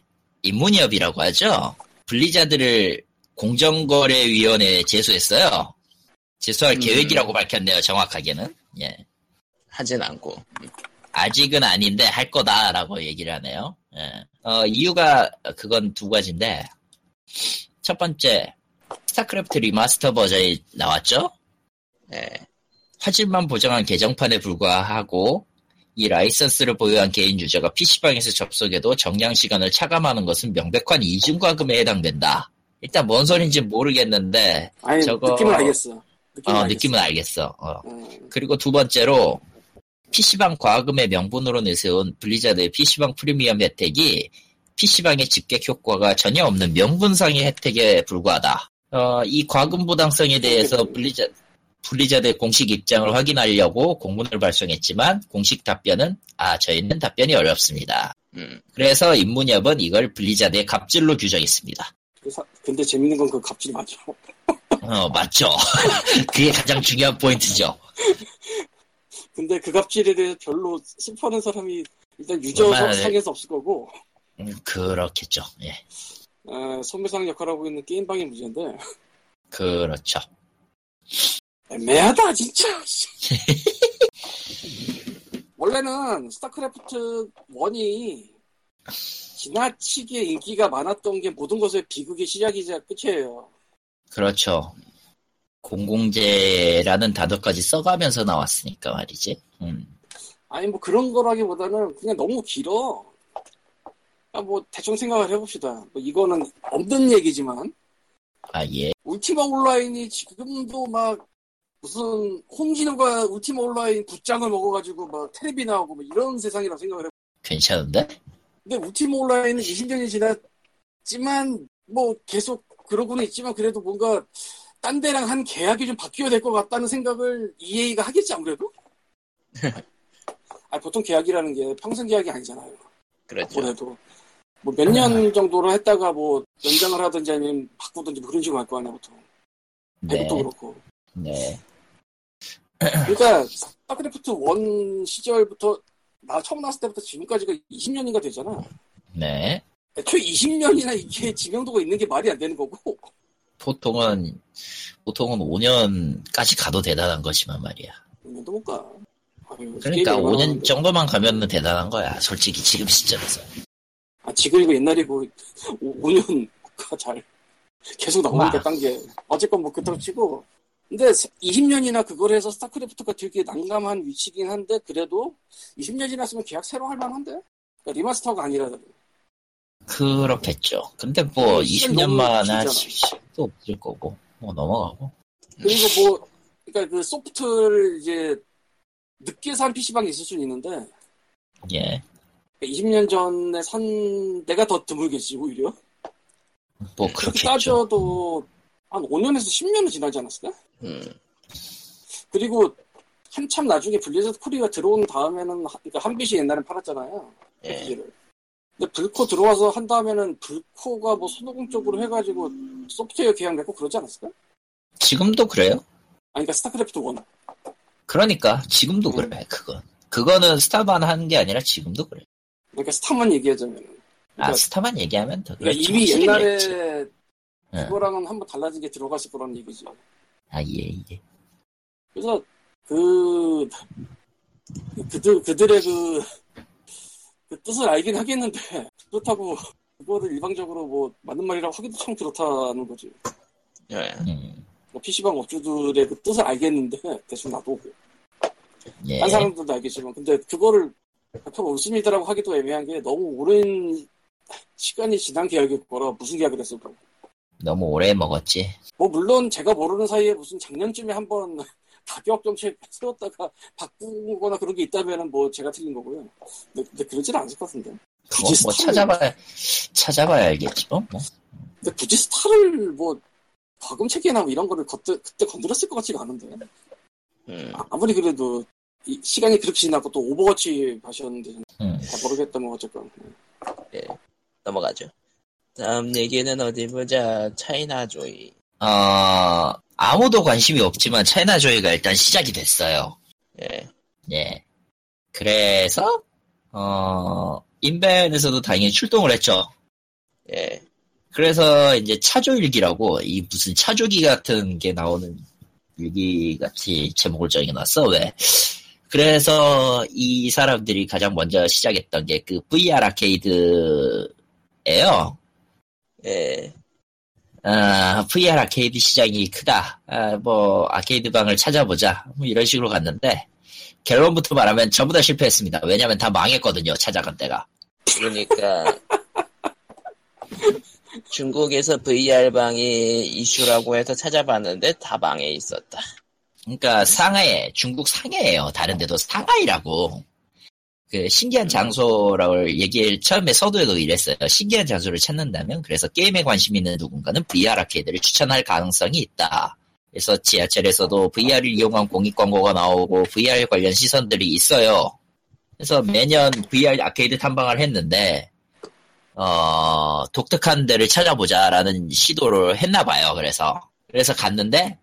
인문협이라고 하죠. Blizzard를 공정거래위원회에 제소했어요. 제소할 음. 계획이라고 밝혔네요. 정확하게는 예. 하진 않고. 아직은 아닌데 할 거다라고 얘기를 하네요. 예. 어, 이유가 그건 두 가지인데 첫 번째 스타크래프트 리마스터 버전이 나왔죠. 예. 화질만 보정한 개정판에 불과하고 이 라이선스를 보유한 개인 유저가 PC방에서 접속해도 정량 시간을 차감하는 것은 명백한 이중과금에 해당된다. 일단 뭔 소린지 모르겠는데 아니 저거- 느낌은 알겠어. 느낌은 어, 알겠어. 느낌은 알겠어. 어. 음, 그리고 두 번째로 PC방 과금의 명분으로 내세운 블리자드의 PC방 프리미엄 혜택이 PC방의 집객 효과가 전혀 없는 명분상의 혜택에 불과하다. 어, 이 과금 부당성에 대해서 블리자, 블리자드의 공식 입장을 확인하려고 공문을 발송했지만 공식 답변은 아 저희는 답변이 어렵습니다. 음. 그래서 인문협은 이걸 블리자드의 갑질로 규정했습니다. 그 사- 근데 재밌는 건 그 갑질이 맞죠. 어 맞죠. 그게 가장 중요한 포인트죠. 근데 그 갑질에 대해 별로 슬퍼하는 사람이 일단 유저 상에서 없을 거고 음, 그렇겠죠. 예, 어, 소매상 역할을 하고 있는 게임방의 문제인데 그렇죠. 애매하다 진짜. 원래는 스타크래프트 1이 지나치게 인기가 많았던 게 모든 것의 비극의 시작이자 끝이에요. 그렇죠. 공공재라는 단어까지 써가면서 나왔으니까 말이지. 음, 아니 뭐 그런 거라기보다는 그냥 너무 길어. 아, 뭐 대충 생각을 해봅시다. 뭐 이거는 없는 얘기지만 아, 예. 울티마 온라인이 지금도 막 무슨 홈지노가 울티마 온라인 굿장을 먹어가지고 막 테레비 나오고 뭐 이런 세상이라고 생각을 해. 괜찮은데? 근데 울티마 온라인은 20년이 지났지만 뭐 계속 그러고는 있지만 그래도 뭔가 딴 데랑 한 계약이 좀 바뀌어야 될 것 같다는 생각을 EA가 하겠지 아무래도? 아 보통 계약이라는 게 평생 계약이 아니잖아요. 그렇죠. 올해도 뭐 몇 년 정도로 했다가 뭐 연장을 하든지 아니면 바꾸든지 뭐 그런 식으로 할 거 아니야 보통. 네. 배구도 그렇고. 네. 그러니까 스타크래프트 1 시절부터 나 처음 나왔을 때부터 지금까지가 20년인가 되잖아. 네. 애초에 20년이나 이게 지명도가 있는 게 말이 안 되는 거고. 보통은, 보통은 5년까지 가도 대단한 거지만 말이야. 5년도 못 가. 그러니까 게임이 얼마나 5년 하는데. 정도만 가면은 대단한 거야. 솔직히 지금 시점에서. 아, 지금이고 옛날이고 5년가 잘 계속 나오니까 마. 딴 게. 어쨌건 뭐 그렇다고 치고. 근데 20년이나 그걸 해서 스타크래프트가 되게 난감한 위치긴 한데 그래도 20년 지났으면 계약 새로 할 만한데? 그러니까 리마스터가 아니라 그렇겠죠. 근데 뭐 음, 시간 20년만 너무 할 길잖아. 수도 없을 거고. 뭐 넘어가고. 그리고 뭐 그러니까 그 소프트를 이제 늦게 산 PC방이 있을 수는 있는데 예. 20년 전에 산 데가 더 드물겠지 오히려 뭐 그렇게. 따져도 한 5년에서 10년은 지나지 않았을까? 음. 그리고 한참 나중에 블리자드 코리아가 들어온 다음에는 하- 그러니까 한빛이 옛날엔 팔았잖아요. 예. 근데 블코 들어와서 한 다음에는 블코가 뭐 손오공 쪽으로 해가지고 소프트웨어 계약 맺고 그러지 않았을까? 지금도 그래요? 아니 그러니까 스타크래프트 1. 그러니까 지금도 음. 그래. 그건. 그거는 스타만 하는 게 아니라 지금도 그래. 그러니까 스타만 얘기하자면. 아 그러니까, 스타만 얘기하면 더 그러니까 그렇죠. 이미 옛날에 그랬지. 응. 그거랑은 한번 달라진 게 들어갔을 거라는 얘기지. 아 예, 예. 그래서 그 그들 그들의 그, 그 뜻을 알긴 하겠는데 그렇다고 그거를 일방적으로 뭐 맞는 말이라고 하기도 참 그렇다는 거지. 예. 음, 뭐 PC방 업주들의 그 뜻을 알겠는데 대충 나도 예. 딴 사람들도 알겠지만 근데 그거를 100% 옳습니다라고 하기도 애매한 게 너무 오랜 시간이 지난 계약일 거라 무슨 계약을 했을까. 너무 오래 먹었지. 뭐 물론 제가 모르는 사이에 무슨 작년쯤에 한번 가격 정책 세웠다가 바꾸거나 그런 게 있다면은 뭐 제가 틀린 거고요. 근데, 근데 그러지는 않을 것 같은데. 굳이 뭐 스타를- 찾아봐야 찾아봐야 알겠지 뭐. 뭐. 근데 굳이 스타를 뭐 과금 체계나 뭐 이런 거를 그때, 그때 건드렸을 것 같지가 않은데. 음. 아, 아무리 그래도 이 시간이 그렇게 지나고 또 오버워치 하셨는데 음. 잘 모르겠다 뭐 어쨌건. 넘어가죠. 다음 얘기는 어디 보자. 차이나 조이. 어, 아무도 관심이 없지만 차이나조이가 일단 시작이 됐어요. 예. 예. 그래서 어 인벤에서도 당연히 출동을 했죠. 예. 그래서 이제 차조일기라고 이 무슨 차조기 같은 게 나오는 일기 같이 제목을 정해놨어. 왜? 그래서 이 사람들이 가장 먼저 시작했던 게 그 VR 아케이드예요. 예. 아, VR 아케이드 시장이 크다. 아, 뭐 아케이드 방을 찾아보자. 뭐 이런 식으로 갔는데 결론부터 말하면 전부 다 실패했습니다. 왜냐면 다 망했거든요. 찾아간 데가. 그러니까 중국에서 VR 방이 이슈라고 해서 찾아봤는데 다 망해 있었다. 그러니까 상하이, 중국 상해예요. 다른 데도 상하이라고. 그 신기한 장소라고 얘기를 처음에 서두에도 이랬어요. 신기한 장소를 찾는다면 그래서 게임에 관심 있는 누군가는 VR 아케이드를 추천할 가능성이 있다. 그래서 지하철에서도 VR을 이용한 공익 광고가 나오고 VR 관련 시선들이 있어요. 그래서 매년 VR 아케이드 탐방을 했는데 어, 독특한 데를 찾아보자라는 시도를 했나 봐요. 그래서 그래서 갔는데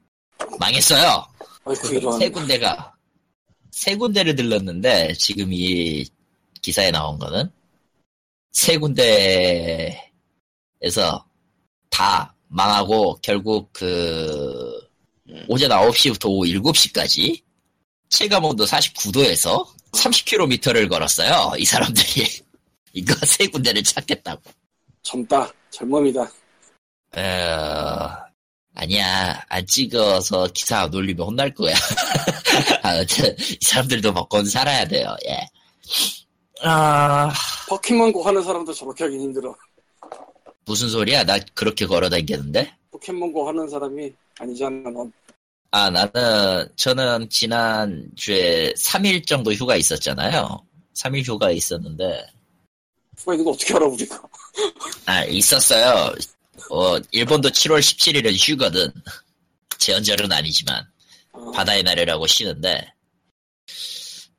망했어요. 아이고, 이런. 세 군데가 세 군데를 들렀는데 지금 이 기사에 나온 거는 세 군데에서 다 망하고 결국 그 오전 9시부터 오후 7시까지 체감온도 49도에서 30km를 걸었어요. 이 사람들이 이거 세 군데를 찾겠다고. 젊다. 젊음이다. 어, 아니야 안 찍어서 기사 안 올리면 혼날 거야. 아무튼 이 사람들도 먹고 살아야 돼요. 예. 아 포켓몬 고 하는 사람도 저렇게 하긴 힘들어. 무슨 소리야? 나 그렇게 걸어 다녔는데? 포켓몬고 하는 사람이 아니잖아, 넌. 아 나는 저는 지난 주에 3일 정도 휴가 있었잖아요. 3일 휴가 있었는데 누가 있는 거 어떻게 알아, 우리가. 아 있었어요. 어 일본도 7월 17일은 휴거든. 제헌절은 아니지만 어, 바다의 날이라고 쉬는데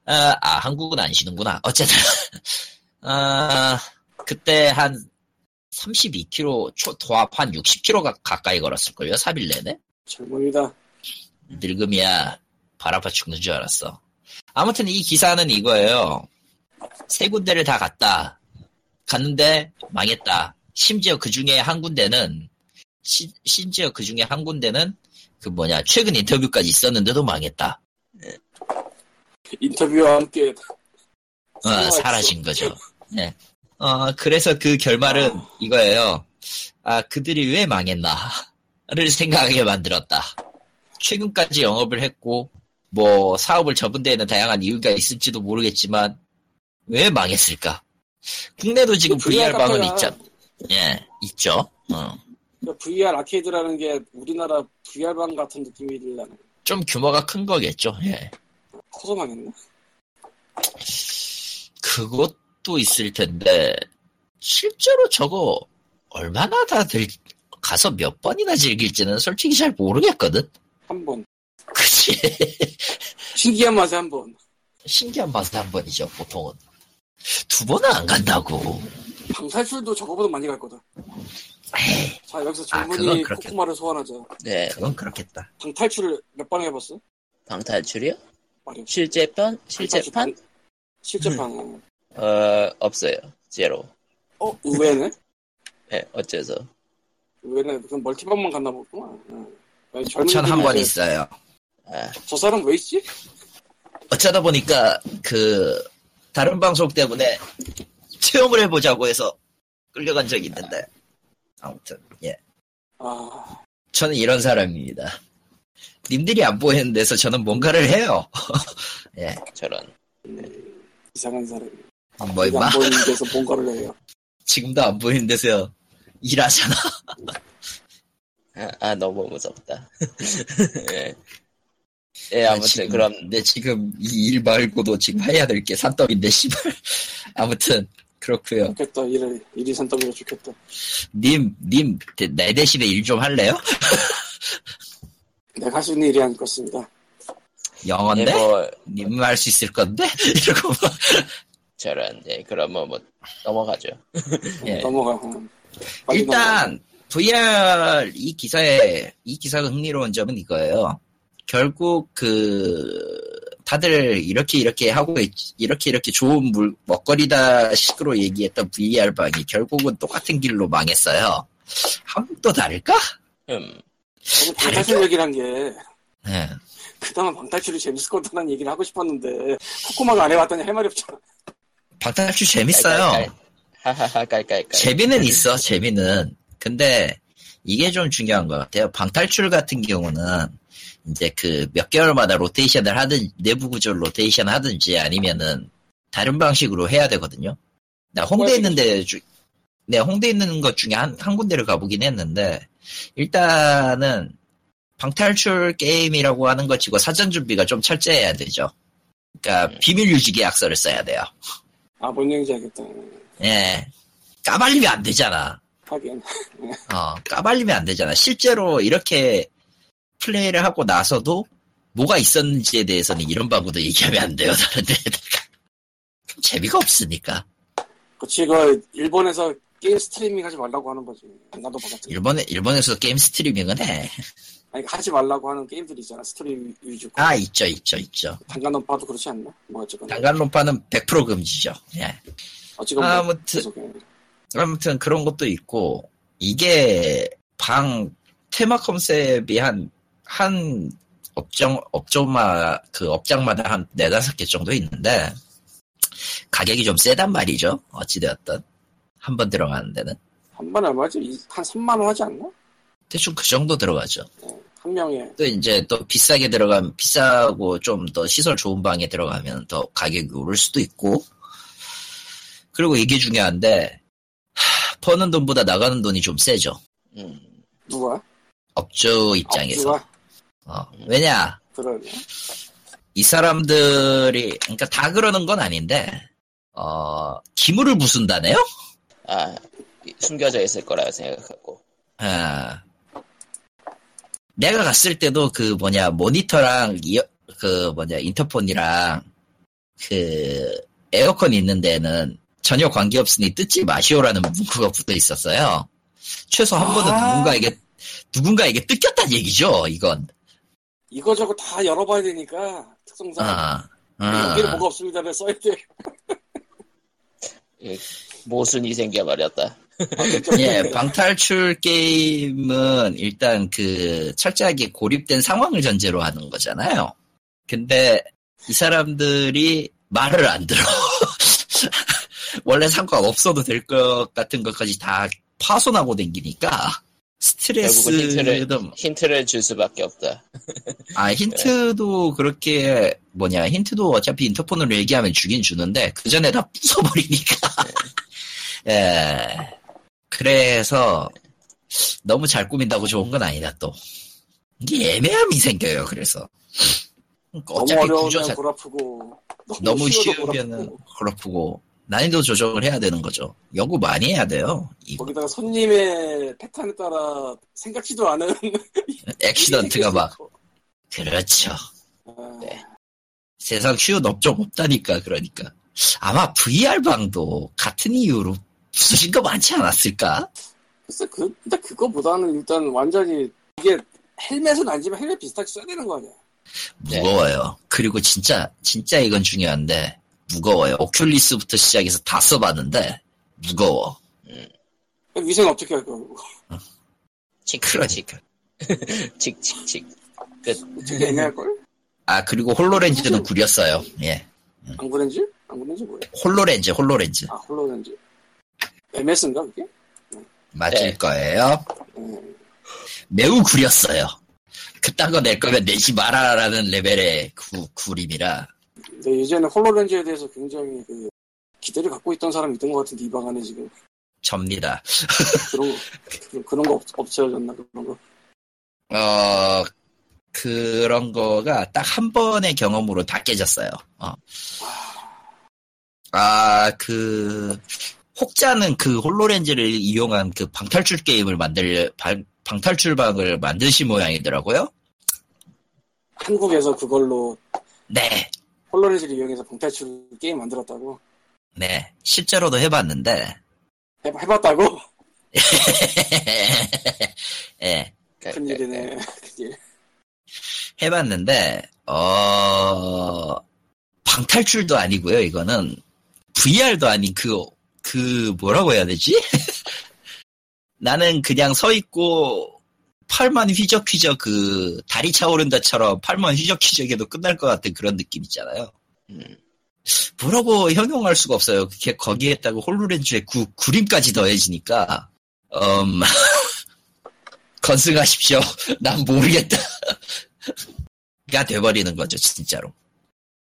아, 아, 한국은 안 쉬는구나. 어쨌든 아 그때 한 32km 초 도합 한 60km 가까이 걸었을걸요 3일 내내 젊음이다. 늙음이야 발 아파 죽는 줄 알았어. 아무튼 이 기사는 이거예요. 세 군데를 다 갔다. 갔는데 망했다. 심지어 그 중에 한 군데는 시- 심지어 그 중에 한 군데는 그 뭐냐 최근 인터뷰까지 있었는데도 망했다. 인터뷰와 함께 어, 사라졌어. 사라진 거죠. 네. 어, 그래서 그 결말은 아. 이거예요. 아, 그들이 왜 망했나를 생각하게 만들었다. 최근까지 영업을 했고, 뭐, 사업을 접은 데에는 다양한 이유가 있을지도 모르겠지만, 왜 망했을까? 국내도 지금 그 VR 방은 카페가 있죠. VR 아케이드라는 게 우리나라 VR방 같은 느낌이 들라는. 좀 규모가 큰 거겠죠. 예. 커서 망했나? 그것도 있을 텐데 실제로 저거 얼마나 다들 가서 몇 번이나 즐길지는 솔직히 잘 모르겠거든. 한 번. 그치? 신기한 맛에 한 번. 신기한 맛에 한 번이죠 보통은. 두 번은 안 간다고. 방탈출도 저거보다 많이 갈 거다. 에이, 자, 여기서 아, 그건 그렇겠다. 코코마를 소환하자. 네. 그건 그렇겠다. 방탈출을 몇 번 해봤어? 방탈출이요? 말이야. 실제편? 실제판? 실제판. 어, 없어요. 제로. 어, 의외네? 네, 어째서. 의외네. 그럼 멀티방만 갔나 보구나. 응. 아니, 젊은 전한번 이제 있어요. 아, 저 사람 왜 있지? 어쩌다 보니까 그 다른 방송 때문에 체험을 해보자고 해서 끌려간 적이 있는데 아 무튼 예. 아, 저는 이런 사람입니다. 님들이 안 보이는 데서 저는 뭔가를 해요. 예. 저런. 이상한 사람. 뭐 임마 안 보이는 데서 뭔가를 해요. 지금도 안 보이는 데서 일하잖아. 아, 아, 너무 무섭다. 예. 예, 아무튼 지금, 그럼 근데 지금 이 일 말고도 지금 해야 될 게 산더미인데 씨발. 아무튼 그렇고요. 좋겠다. 일을, 일이 산더미가 좋겠다. 님, 님, 내 대신에 일 좀 할래요? 내가 할 수 있는 일이 아닐 것입니다. 영어인데? 예, 뭐님할수 있을 건데? 이러고 막. 저런. 예, 그럼 뭐, 뭐 넘어가죠. 예. 넘어가. 일단 VR 이 기사에 이 기사가 흥미로운 점은 이거예요. 결국 그 다들 이렇게 이렇게 하고 있- 이렇게 이렇게 좋은 물 먹거리다 식으로 얘기했던 VR 방이 결국은 똑같은 길로 망했어요. 한국도 다를까? 음. 방탈출 얘기란 게 예. 그나마 방탈출이 재밌을 것 같다는 얘기를 하고 싶었는데 코코마가 안 해봤더니 할 말이 없잖아. 방탈출 재밌어요. 하하하 깔깔깔. 재미는 있어, 재미는. 근데 이게 좀 중요한 것 같아요. 방탈출 같은 경우는 이제 그 몇 개월마다 로테이션을 하든 내부 구조 로테이션 하든지 아니면은 다른 방식으로 해야 되거든요. 나 홍대 있는데 주, 네 홍대 있는 것 중에 한, 한 군데를 가보긴 했는데 일단은 방탈출 게임이라고 하는 것 치고 사전 준비가 좀 철저해야 되죠. 그러니까 비밀 유지 계약서를 써야 돼요. 아, 뭔 얘기인지 알겠다. 예. 까발리면 안 되잖아. 하긴. 어, 까발리면 안 되잖아. 실제로 이렇게 플레이를 하고 나서도 뭐가 있었는지에 대해서는 이런 방구도 얘기하면 안 돼요, 다른 데다가. 재미가 없으니까. 그치, 그, 일본에서 게임 스트리밍 하지 말라고 하는 거지. 나도 같은. 일본에, 일본에서 게임 스트리밍은 해. 아니, 하지 말라고 하는 게임들이 있잖아. 스트리밍 위주. 아, 있죠, 있죠, 있죠. 단간론파도 그렇지 않나? 뭐, 어쨌거나. 단간론파는 100% 금지죠. 예. 어쨌거나. 뭐 아무튼, 계속 해. 아무튼 그런 것도 있고, 이게 방 테마 컨셉이 한, 한 업종, 업종마, 그 업장마다 한 네다섯 개 정도 있는데, 가격이 좀 세단 말이죠. 어찌되었든. 한 번 들어가는 데는. 한 번에 얼마지? 이- 한 3만 원 하지 않나? 대충 그 정도 들어가죠. 어, 한 명에. 또 이제 또 비싸게 들어가면, 비싸고 좀 더 시설 좋은 방에 들어가면 더 가격이 오를 수도 있고, 그리고 이게 중요한데, 하, 버는 돈보다 나가는 돈이 좀 세죠. 음. 누가? 업주 입장에서. 업주가? 어, 왜냐, 그러네. 이 사람들이, 그러니까 다 그러는 건 아닌데, 어, 기물을 부순다네요? 아 숨겨져 있을 거라고 생각하고. 아, 내가 갔을 때도 그 뭐냐, 모니터랑, 이어, 그 뭐냐, 인터폰이랑, 그, 에어컨 있는 데는 전혀 관계 없으니 뜯지 마시오라는 문구가 붙어 있었어요. 최소 한 번은 아. 누군가에게, 누군가에게 뜯겼다는 얘기죠, 이건. 이거저거 다 열어봐야 되니까, 특성상. 아, 아. 여기는 뭐가 없습니다를 써야 돼. 예, 모순이 생겨버렸다. 아. 예, 방탈출 게임은 일단 그 철저하게 고립된 상황을 전제로 하는 거잖아요. 근데 이 사람들이 말을 안 들어. 원래 상관없어도 될 것 같은 것까지 다 파손하고 댕기니까 결국은 힌트를 스트레스도 힌트를 줄 수밖에 없다. 아 힌트도 그렇게 뭐냐 힌트도 어차피 인터폰으로 얘기하면 주긴 주는데 그 전에 다 부숴버리니까 예 그래서 너무 잘 꾸민다고 좋은 건 아니다 또 이게 애매함이 생겨요 그래서 그러니까 너무 어차피 구조 어려우면 자골 아프고. 너무 쉬워도 골 쉬우면은 아프고. 난이도 조정을 해야 되는 거죠 연구 많이 해야 돼요 이 거기다가 손님의 패턴에 따라 생각지도 않은 액시던트가 막 있고. 그렇죠 아, 네. 세상 쉬운 업종 없다니까 그러니까 아마 VR 방도 같은 이유로 부수신 거 많지 않았을까? 글쎄 그 근데 그거보다는 일단 완전히 이게 헬멧은 아니지만 헬멧 비슷하게 써야 되는 거 아니야? 네. 무거워요. 그리고 진짜 진짜 이건 중요한데 무거워요. 오큘리스부터 시작해서 다 써봤는데 무거워. 위생 어떻게 할 거고? 칙칙칙. 칙칙칙. 어떻게 애매할 걸? 아 그리고 홀로렌즈는 구렸어요. 예, 안 그런지? 안 그런지 뭐야? 홀로렌즈 홀로렌즈 아 홀로렌즈. MS인가 그게? 맞을 네. 거예요. 음, 매우 구렸어요. 그딴 거 낼 거면 내지 마라라는 레벨의 구, 구림이라 근데 예전에 홀로렌즈에 대해서 굉장히 그 기대를 갖고 있던 사람이 있던 것 같은데 이 방 안에 지금 접니다. 그런 거 그런, 그런 거 없, 없어졌나 그런 거. 어, 그런 거가 딱 한 번의 경험으로 다 깨졌어요. 어. 아, 그, 혹자는 그 홀로렌즈를 이용한 그 방탈출 게임을 만들, 방, 방탈출방을 만드신 모양이더라고요. 한국에서 그걸로 네, 홀로렌즈를 이용해서 방탈출 게임 만들었다고 네. 실제로도 해봤는데, 해, 해봤다고? 예, 큰일이네 큰일. 해봤는데, 어, 방탈출도 아니고요, 이거는. VR도 아닌 그, 그, 뭐라고 해야 되지? 나는 그냥 서 있고, 팔만 휘적휘적 그 다리 차오른다처럼 팔만 휘적휘적해도 끝날 것 같은 그런 느낌 있잖아요. 음. 뭐라고 형용할 수가 없어요. 그게 거기에다가 홀로렌즈의 구, 구림까지 더해지니까 음, 건승하십시오. 난 모르겠다. 가 돼버리는 거죠, 진짜로.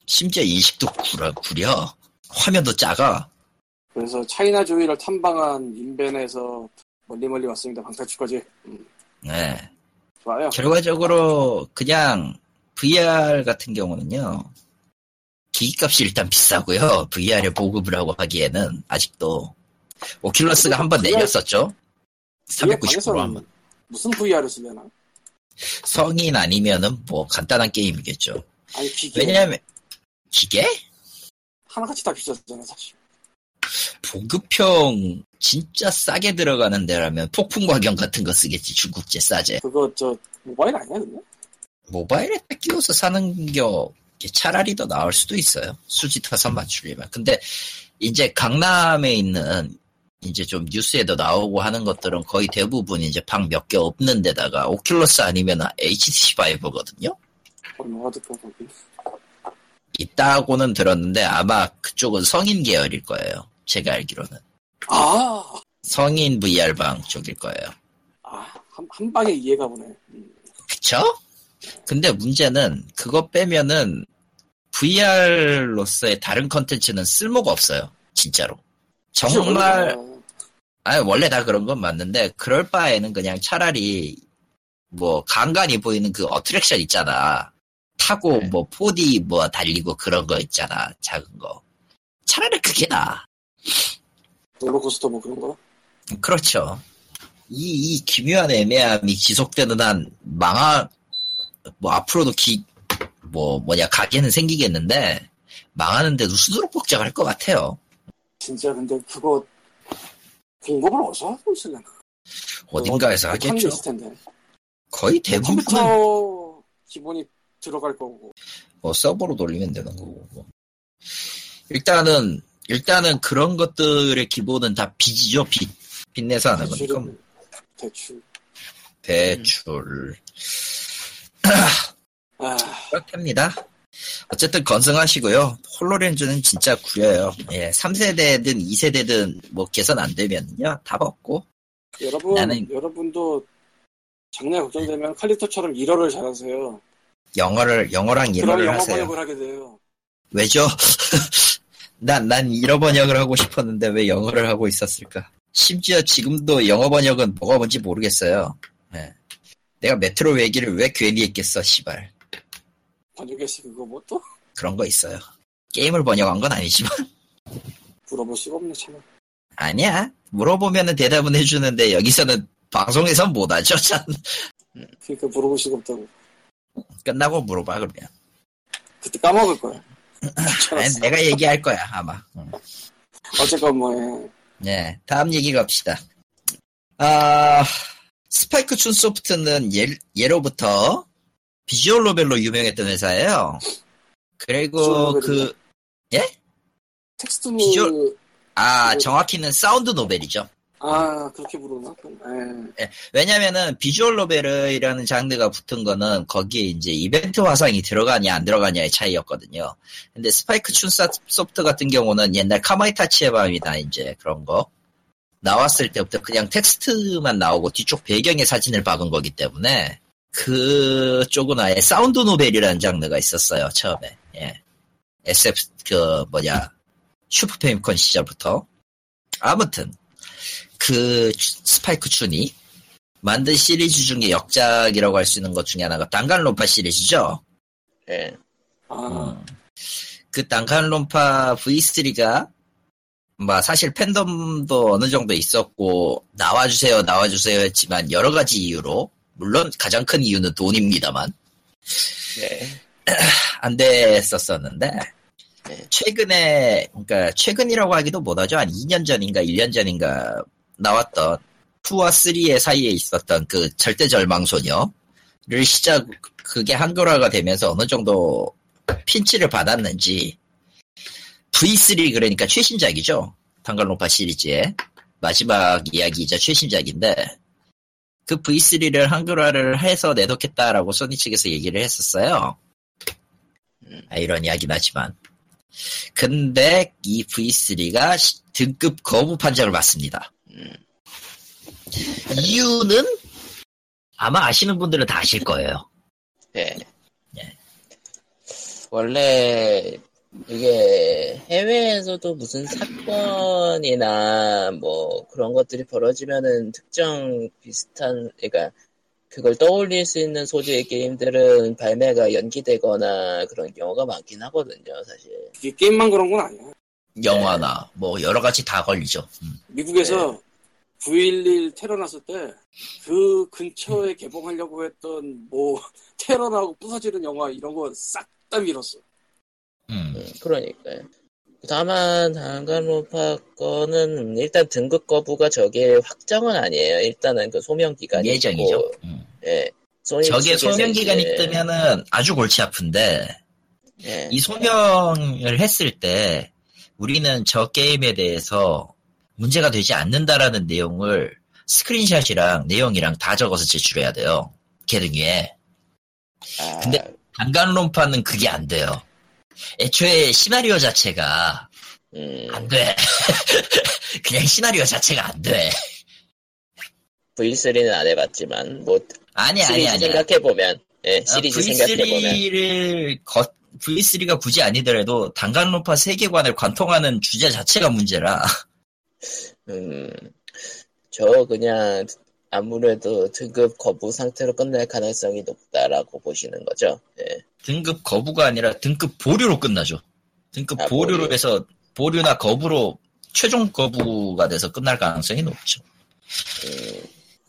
심지어 인식도 구려, 구려. 화면도 작아. 그래서 차이나 조이를 탐방한 인벤에서 멀리 멀리 왔습니다. 방탈출까지. 음, 네. 좋아요. 결과적으로 그냥 VR 같은 경우는요. 기기값이 일단 비싸고요. VR에 보급을 하고 하기에는 아직도 오큘러스가 한 번 내렸었죠. 390% 방에서는 한번. 무슨 VR을 쓰려나? 성인 아니면은 뭐 간단한 게임이겠죠. 아니 기계 왜냐면 기계? 하나같이 다 비쌌잖아 사실. 보급형 진짜 싸게 들어가는 데라면 폭풍과경 같은 거 쓰겠지 중국제 싸제. 그거 저 모바일 아니야 근데? 모바일에 딱 끼워서 사는 게 차라리 더 나을 수도 있어요. 수지 타선 맞추려면. 근데 이제 강남에 있는 이제 좀 뉴스에도 나오고 하는 것들은 거의 대부분 이제 방 몇 개 없는 데다가 오큘러스 아니면 HTC 바이브거든요. 있다고는 들었는데 아마 그쪽은 성인 계열일 거예요. 제가 알기로는. 아, 성인 VR방 쪽일 거예요. 아, 한, 한 방에 이해가 보네. 음. 그쵸? 근데 문제는 그거 빼면은 VR로서의 다른 컨텐츠는 쓸모가 없어요. 진짜로. 정말 아니 원래 다 그런 건 맞는데 그럴 바에는 그냥 차라리 뭐 간간히 보이는 그 어트랙션 있잖아. 타고 네. 뭐 4D 뭐 달리고 그런 거 있잖아. 작은 거. 차라리 그게 나아. 롤러코스터 뭐 그런 거? 그렇죠. 이, 이 기묘한 애매함이 지속되는 한 망하, 뭐 앞으로도 기, 뭐 뭐냐 가게는 생기겠는데 망하는데도 수두룩 복잡할 것 같아요. 진짜 근데 그거 공급을 어디서 하고 있을려나? 어딘가에서 하겠죠. 거의 대부분은 컴퓨터 기본이 들어갈 거고. 뭐 서버로 돌리면 되는 거고. 뭐. 일단은 일단은 그런 것들의 기본은 다 빚이죠 빚. 빚내서 하는 거니까 대출. 대출 아, 그렇답니다. 어쨌든 건승하시고요. 홀로렌즈는 진짜 구려요. 예, 3세대든 2세대든 뭐 개선 안 되면요 답 없고 여러분, 나는- 여러분도 장래 걱정되면 칼리토처럼 일어를 잘하세요. 영어를 영어랑 일어를 영어 하세요. 번역을 하게 돼요. 왜죠? 난, 난 일어 번역을 하고 싶었는데 왜 영어를 하고 있었을까? 심지어 지금도 영어 번역은 뭐가 뭔지 모르겠어요. 예. 내가 메트로 얘기를 왜 괜히 했겠어, 시발. 번역에서 그거 뭐 또 그런 거 있어요. 게임을 번역한 건 아니지만. 물어볼 수가 없네 참. 아니야. 물어보면은 대답은 해주는데 여기서는 방송에선 못하죠, 참. 그러니까 물어볼 수가 없다고. 끝나고 물어봐, 그러면. 그때 까먹을 거야. 아니. 내가 얘기할 거야, 아마. 응. 어쨌건 뭐 예. 네, 다음 얘기 갑시다. 아, 스파이크 춘 소프트는 예, 예로부터 비주얼 노벨로 유명했던 회사예요. 그리고 그, 텍스트 비주얼- 아, 그- 정확히는 사운드 노벨이죠. 아 그렇게 부르나? 그럼, 예. 왜냐면은 비주얼 노벨이라는 장르가 붙은 거는 거기에 이제 이벤트 화상이 들어가냐 안 들어가냐의 차이였거든요. 근데 스파이크 춘 사- 소프트 같은 경우는 옛날 카마이타치의 밤이나 이제 그런 거 나왔을 때부터 그냥 텍스트만 나오고 뒤쪽 배경에 사진을 박은 거기 때문에 그쪽은 아예 사운드 노벨이라는 장르가 있었어요 처음에. 예. SF 그 뭐냐 슈퍼 패미콤 시절부터 아무튼 그 스파이크 춘이 만든 시리즈 중에 역작이라고 할 수 있는 것 중에 하나가 단간론파 시리즈죠. 예. 아 음. 그 단간론파 V3가 뭐 사실 팬덤도 어느 정도 있었고 나와주세요 나와주세요 했지만 여러 가지 이유로 물론 가장 큰 이유는 돈입니다만 네. 안 됐었었는데 네. 최근에 그러니까 최근이라고 하기도 못하죠 한 2년 전인가 1년 전인가 나왔던 2와 3의 사이에 있었던 그 절대 절망 소녀를 시작 그게 한글화가 되면서 어느 정도 핀치를 받았는지 V3 그러니까 최신작이죠 단갈론파 시리즈의 마지막 이야기이자 최신작인데 그 V3를 한글화를 해서 내놓겠다라고 소니 측에서 얘기를 했었어요. 아이러니하긴 하지만. 근데 이 V3가 등급 거부 판정을 받습니다. 이유는 아마 아시는 분들은 다 아실 거예요. 네. 예. 원래 이게 해외에서도 무슨 사건이나 뭐 그런 것들이 벌어지면은 특정 비슷한 그러니까 그걸 떠올릴 수 있는 소재의 게임들은 발매가 연기되거나 그런 경우가 많긴 하거든요, 사실. 이게 게임만 그런 건 아니야. 영화나 뭐 여러 가지 다 걸리죠. 음. 미국에서 9.11 테러 났을 때 그 근처에 개봉하려고 했던 뭐 테러 나고 부서지는 영화 이런 거 싹 다 밀었어. 음. 음, 그러니까요. 다만 단간론파 거는 일단 등급 거부가 저게 확정은 아니에요. 일단은 그 소명 기간이 예정이죠. 음. 예. 저게 소명 기간이 이제, 뜨면은 아주 골치 아픈데 예. 이 소명을 했을 때 우리는 저 게임에 대해서 문제가 되지 않는다라는 내용을 스크린샷이랑 내용이랑 다 적어서 제출해야 돼요. 계등 위에. 아, 근데 단간론파는 그게 안 돼요. 애초에 시나리오 자체가 음, 안 돼. 그냥 시나리오 자체가 안 돼. V3는 안 해봤지만 뭐 아니 아니 시리즈 아니. 생각해 보면, 예, 시리즈 생각해 보면, V3를 거, V3가 굳이 아니더라도 단간론파 세계관을 관통하는 주제 자체가 문제라. 음, 저 그냥 아무래도 등급 거부 상태로 끝날 가능성이 높다라고 보시는 거죠. 예. 등급 거부가 아니라 등급 보류로 끝나죠. 등급 아, 보류로 보류. 해서 보류나 거부로 최종 거부가 돼서 끝날 가능성이 높죠. 음,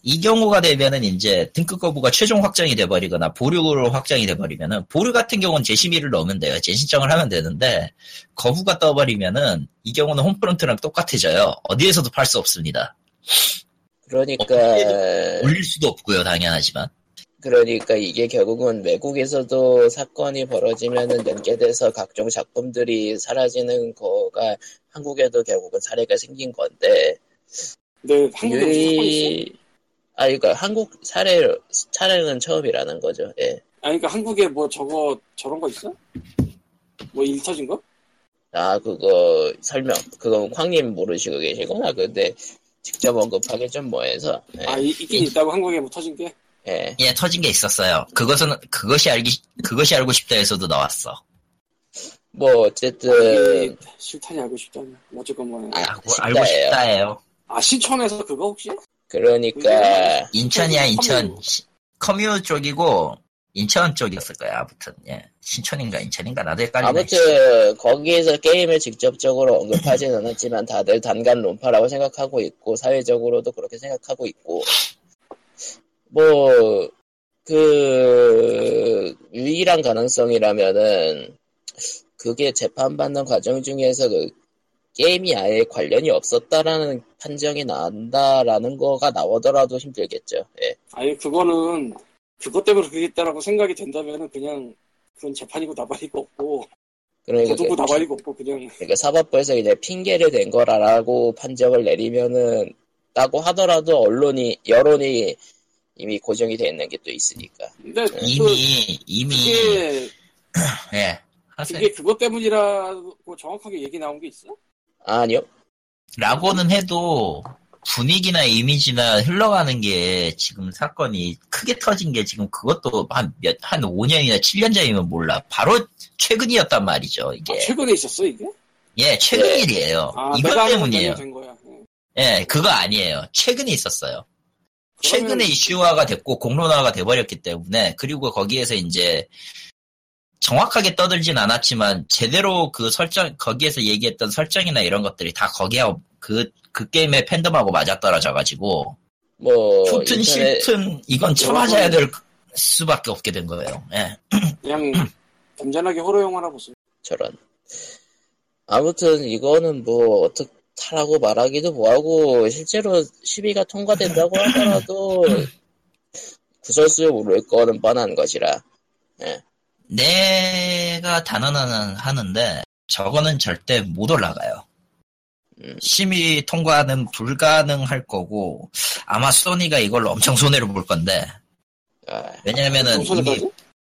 이 경우가 되면은 이제 등급 거부가 최종 확정이 돼버리거나 보류로 확정이 돼버리면은 보류 같은 경우는 재심의를 넣으면 돼요. 재신청을 하면 되는데 거부가 떠버리면은 이 경우는 홈프런트랑 똑같아져요. 어디에서도 팔 수 없습니다. 그러니까 올릴 수도 없고요, 당연하지만. 그러니까 이게 결국은 외국에서도 사건이 벌어지면은 연계돼서 각종 작품들이 사라지는 거가 한국에도 결국은 사례가 생긴 건데 근데 한국에? 유의 아 그러니까 한국 사례 사례는 처음이라는 거죠. 예. 아니 그러니까 한국에 뭐 저거 저런 거 있어? 뭐 일 터진 거? 아 그거 설명 그건 황님 모르시고 계시구나. 근데 직접 언급하기 좀 뭐해서 예. 아 이- 있긴 있다고 한국에 뭐 터진 게? 예. 예, 터진 게 있었어요. 그것은, 그것이 알기, 그것이 알고 싶다에서도 나왔어. 뭐 어쨌든 이게 실탄이 알고 싶다냐? 어쨌건 뭐야. 아, 알고. 싶다예요. 아 신촌에서 그거 혹시? 그러니까 인천이야, 인천. 커뮤. 쪽이고, 인천 쪽이었을 거야, 아무튼. 예. 신촌인가, 인천인가, 나도 헷갈리네. 아무튼 거기에서 게임을 직접적으로 언급하진 않았지만 다들 단간 론파라고 생각하고 있고 사회적으로도 그렇게 생각하고 있고 뭐 그 유일한 가능성이라면은 그게 재판받는 과정 중에서 그 게임이 아예 관련이 없었다라는 판정이 나온다라는 거가 나오더라도 힘들겠죠. 예. 아니 그거는 그것 때문에 그랬다라고 생각이 된다면은 그냥 그건 재판이고 나발이고 없고 그러니까 도둑고 그 나발이고 없고 그냥 그러니까 사법부에서 이제 핑계를 댄 거라라고 판정을 내리면은 따고 하더라도 언론이 여론이 이미 고정이 돼 있는 게 또 있으니까 근데 그, 이미, 이미, 그게 예. 하세요. 그게 그것 때문이라고 정확하게 얘기 나온 게 있어? 아니요 라고는 해도, 분위기나 이미지나 흘러가는 게 지금 사건이 크게 터진 게 지금 그것도 한 몇, 한 5년이나 7년 전이면 몰라. 바로 최근이었단 말이죠, 이게. 아, 최근에 있었어 이게? 예, 최근 네. 일이에요. 아 이것 때문이에요. 예. 예, 그거 아니에요. 최근에 있었어요. 최근에 그러면- 이슈화가 됐고 공론화가 돼버렸기 때문에 그리고 거기에서 이제 정확하게 떠들진 않았지만 제대로 그 설정 거기에서 얘기했던 설정이나 이런 것들이 다 거기에 그, 그 게임의 팬덤하고 맞아떨어져 가지고 뭐 좋든 인터넷 싫든 이건 쳐맞아야 될 수밖에 없게 된 거예요. 예. 그냥 점잖하게 호러 영화라 보세요. 저런 아무튼 이거는 뭐 어떻다라고 말하기도 뭐하고 실제로 시비가 통과된다고 하더라도 구설수에 오를 거는 뻔한 것이라 내가 단언은 하는데 저거는 절대 못 올라가요. 음. 심의 통과는 불가능할 거고 아마 소니가 이걸 엄청 손해를 볼 건데 아, 왜냐면은 이미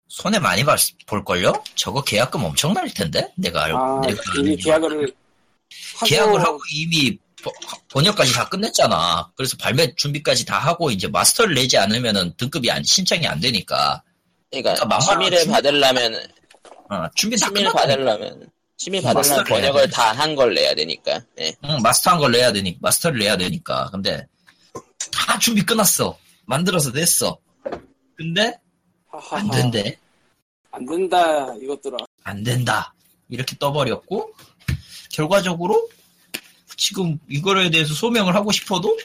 손해 많이 볼 걸요? 저거 계약금 엄청 날 텐데 내가 알고 아, 내가 이미 계약을 하고... 계약을 하고 이미 번역까지 다 끝냈잖아. 그래서 발매 준비까지 다 하고 이제 마스터를 내지 않으면은 등급이 안, 신청이 안 되니까. 그러니까, 그러니까 심의를 준비... 받으려면 어, 준비 다 심의를 받으려면 심의 받으려면 번역을 다 한 걸 내야 되니까. 네. 응, 마스터 한 걸 내야 되니 마스터를 내야 되니까. 근데 다 준비 끝났어. 만들어서 냈어. 근데 안 된대. 안 된다 이것들아. 안 된다. 이렇게 떠버렸고 결과적으로 지금 이거에 대해서 소명을 하고 싶어도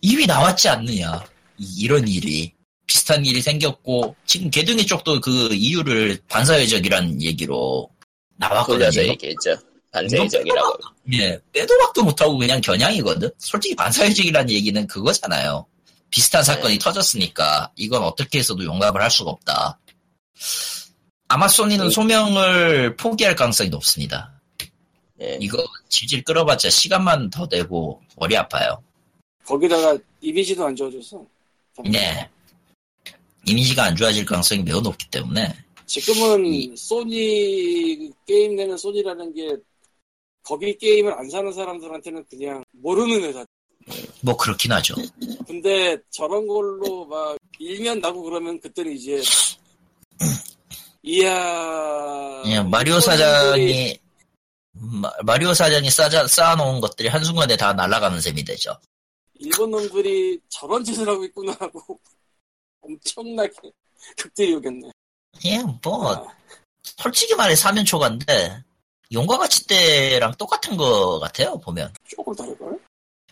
입이 나왔지 않느냐. 이런 일이. 비슷한 일이 생겼고, 지금 개둥이 쪽도 그 이유를 반사회적이란 얘기로 나왔거든요. 얘기했죠. 반사회적이라고. 예, 빼도 박도 못하고 그냥 겨냥이거든? 솔직히 반사회적이라는 얘기는 그거잖아요. 비슷한 사건이 네. 터졌으니까, 이건 어떻게 해서도 용납을 할 수가 없다. 아마 소니는 네. 소명을 포기할 가능성이 높습니다. 예. 이거 질질 끌어봤자 시간만 더 되고 머리 아파요. 거기다가 이미지도 안 좋아졌어. 네. 이미지가 안 좋아질 가능성이 매우 높기 때문에. 지금은 이... 소니 게임 내는 소니라는 게 거기 게임을 안 사는 사람들한테는 그냥 모르는 회사. 뭐 그렇긴 하죠. 근데 저런 걸로 막 일면 나고 그러면 그때는 이제 이야. 예, 마리오 사장이 마리오 사장이 쌓아, 쌓아놓은 것들이 한순간에 다 날아가는 셈이 되죠. 일본 놈들이 저런 짓을 하고 있구나 하고 엄청나게 극대이오겠네. 예, 뭐 아. 솔직히 말해 사면 초과인데 용과 같이 때랑 똑같은 것 같아요 보면. 조금 다를걸?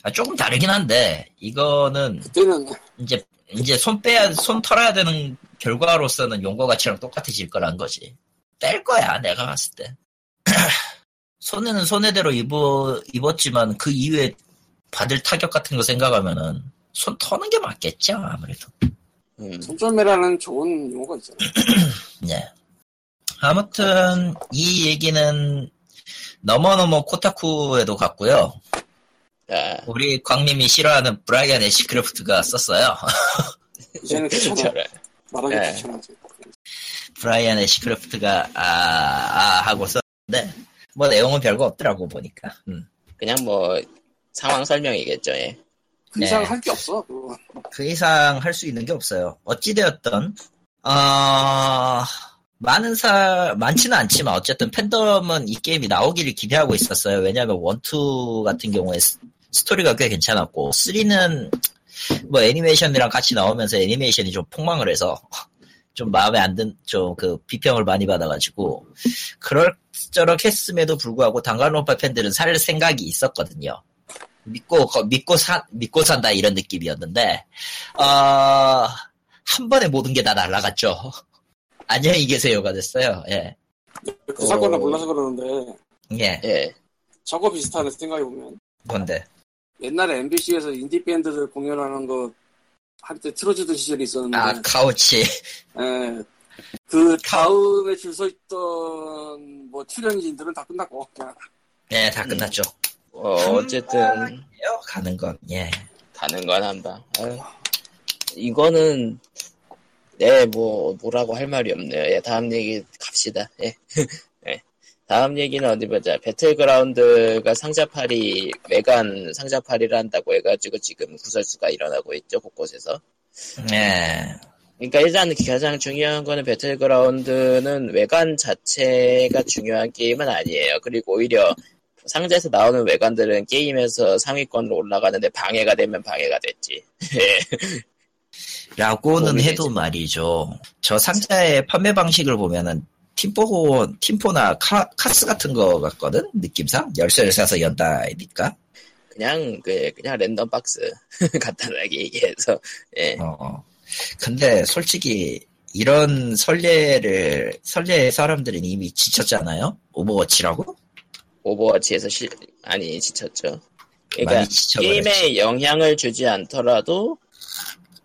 아, 조금 다르긴 한데 이거는 그때는 이제 이제 손 빼야 손 털어야 되는 결과로서는 용과 같이랑 똑같아질 거란 거지. 뺄 거야 내가 봤을 때. 손해는 손해대로 입어, 입었지만 그 이후에 받을 타격 같은 거 생각하면은 손 터는 게 맞겠죠 아무래도. 음. 손절매라는 좋은 용어가 있잖아요. 네. 아무튼 이 얘기는 넘어넘어 코타쿠에도 갔고요. 아. 우리 광님이 싫어하는 브라이언 애시크래프트가 썼어요. 이제는 귀찮아. 말하기 네. 귀찮아지. 브라이언 애시크래프트가 아, 아 하고 썼는데 뭐 내용은 별거 없더라고 보니까. 음. 그냥 뭐 상황 설명이겠죠. 예. 그 이상 네. 할게 없어. 그거. 그 이상 할 수 있는 게 없어요. 어찌되었던 어... 많은 사 많지는 않지만 어쨌든 팬덤은 이 게임이 나오기를 기대하고 있었어요. 왜냐하면 원투 같은 경우에 스토리가 꽤 괜찮았고 3는 뭐 애니메이션이랑 같이 나오면서 애니메이션이 좀 폭망을 해서 좀 마음에 안 든, 좀 그 비평을 많이 받아가지고, 그럴저럭 했음에도 불구하고 단간론파 팬들은 살 생각이 있었거든요. 믿고, 믿고 사, 믿고 산다 이런 느낌이었는데, 어, 한 번에 모든 게 다 날라갔죠. 안녕히 계세요가 됐어요, 예. 그 사건을 어... 몰라서 그러는데, 예. 예. 저거 비슷하네, 생각해 보면. 뭔데? 옛날에 MBC에서 인디 밴드들 공연하는 거 한때 틀어주던 시절이 있었는데. 아, 카우치. 예. 그 다음에 줄 서 있던 뭐 출연진들은 다 끝났고 그냥. 네, 다 끝났죠. 어, 어쨌든 가는 건 예. 가는 건 한다. 이거는 네, 뭐 뭐라고 할 말이 없네요. 예, 다음 얘기 갑시다. 예. 예. 다음 얘기는 어디 보자. 배틀그라운드가 상자팔이 외관 상자팔이를 한다고 해가지고 지금 구설수가 일어나고 있죠 곳곳에서. 네. 그러니까 일단 가장 중요한 거는 배틀그라운드는 외관 자체가 중요한 게임은 아니에요. 그리고 오히려 상자에서 나오는 외관들은 게임에서 상위권으로 올라가는데 방해가 되면 방해가 됐지. 라고는 해도 말이죠. 저 상자의 판매 방식을 보면은 팀포, 팀포나 카, 카스 같은 거 같거든? 느낌상? 열쇠를 사서 연다니까? 그냥, 그, 그냥 랜덤 박스. 간단하게 얘기해서, 예. 어. 근데 솔직히, 이런 설례를, 설례의 사람들은 이미 지쳤잖아요? 오버워치라고? 오버워치에서 실, 아니, 지쳤죠. 그러니까, 게임에 영향을 주지 않더라도,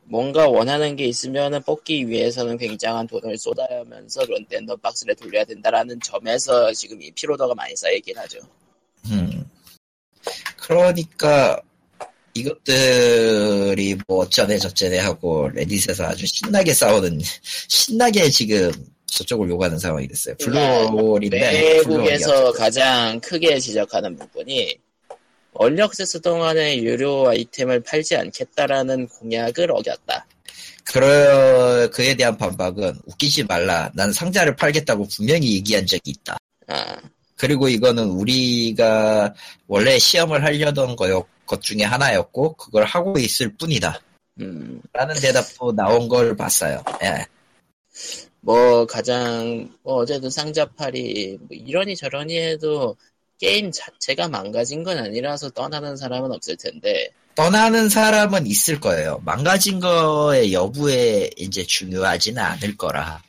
뭔가 원하는 게 있으면 뽑기 위해서는 굉장한 돈을 쏟아야 하면서 랜덤 박스를 돌려야 된다라는 점에서 지금 이 피로도가 많이 쌓이긴 하죠. 음. 그러니까 이것들이 뭐 어쩌네 저쩌네 하고 레딧에서 아주 신나게 싸우는 신나게 지금 저쪽을 요구하는 상황이 됐어요. 블루홀인데 외국에서 가장 크게 지적하는 부분이 액세스 동안에 유료 아이템을 팔지 않겠다라는 공약을 어겼다. 그러, 그에 대한 반박은 웃기지 말라. 난 상자를 팔겠다고 분명히 얘기한 적이 있다. 아, 그리고 이거는 우리가 원래 시험을 하려던 거, 것 중에 하나였고, 그걸 하고 있을 뿐이다. 음, 라는 대답도 나온 걸 봤어요. 예. 뭐 가장 뭐 어제도 상자팔이 뭐 이러니 저러니 해도 게임 자체가 망가진 건 아니라서 떠나는 사람은 없을 텐데 떠나는 사람은 있을 거예요. 망가진 거의 여부에 이제 중요하지는 않을 거라.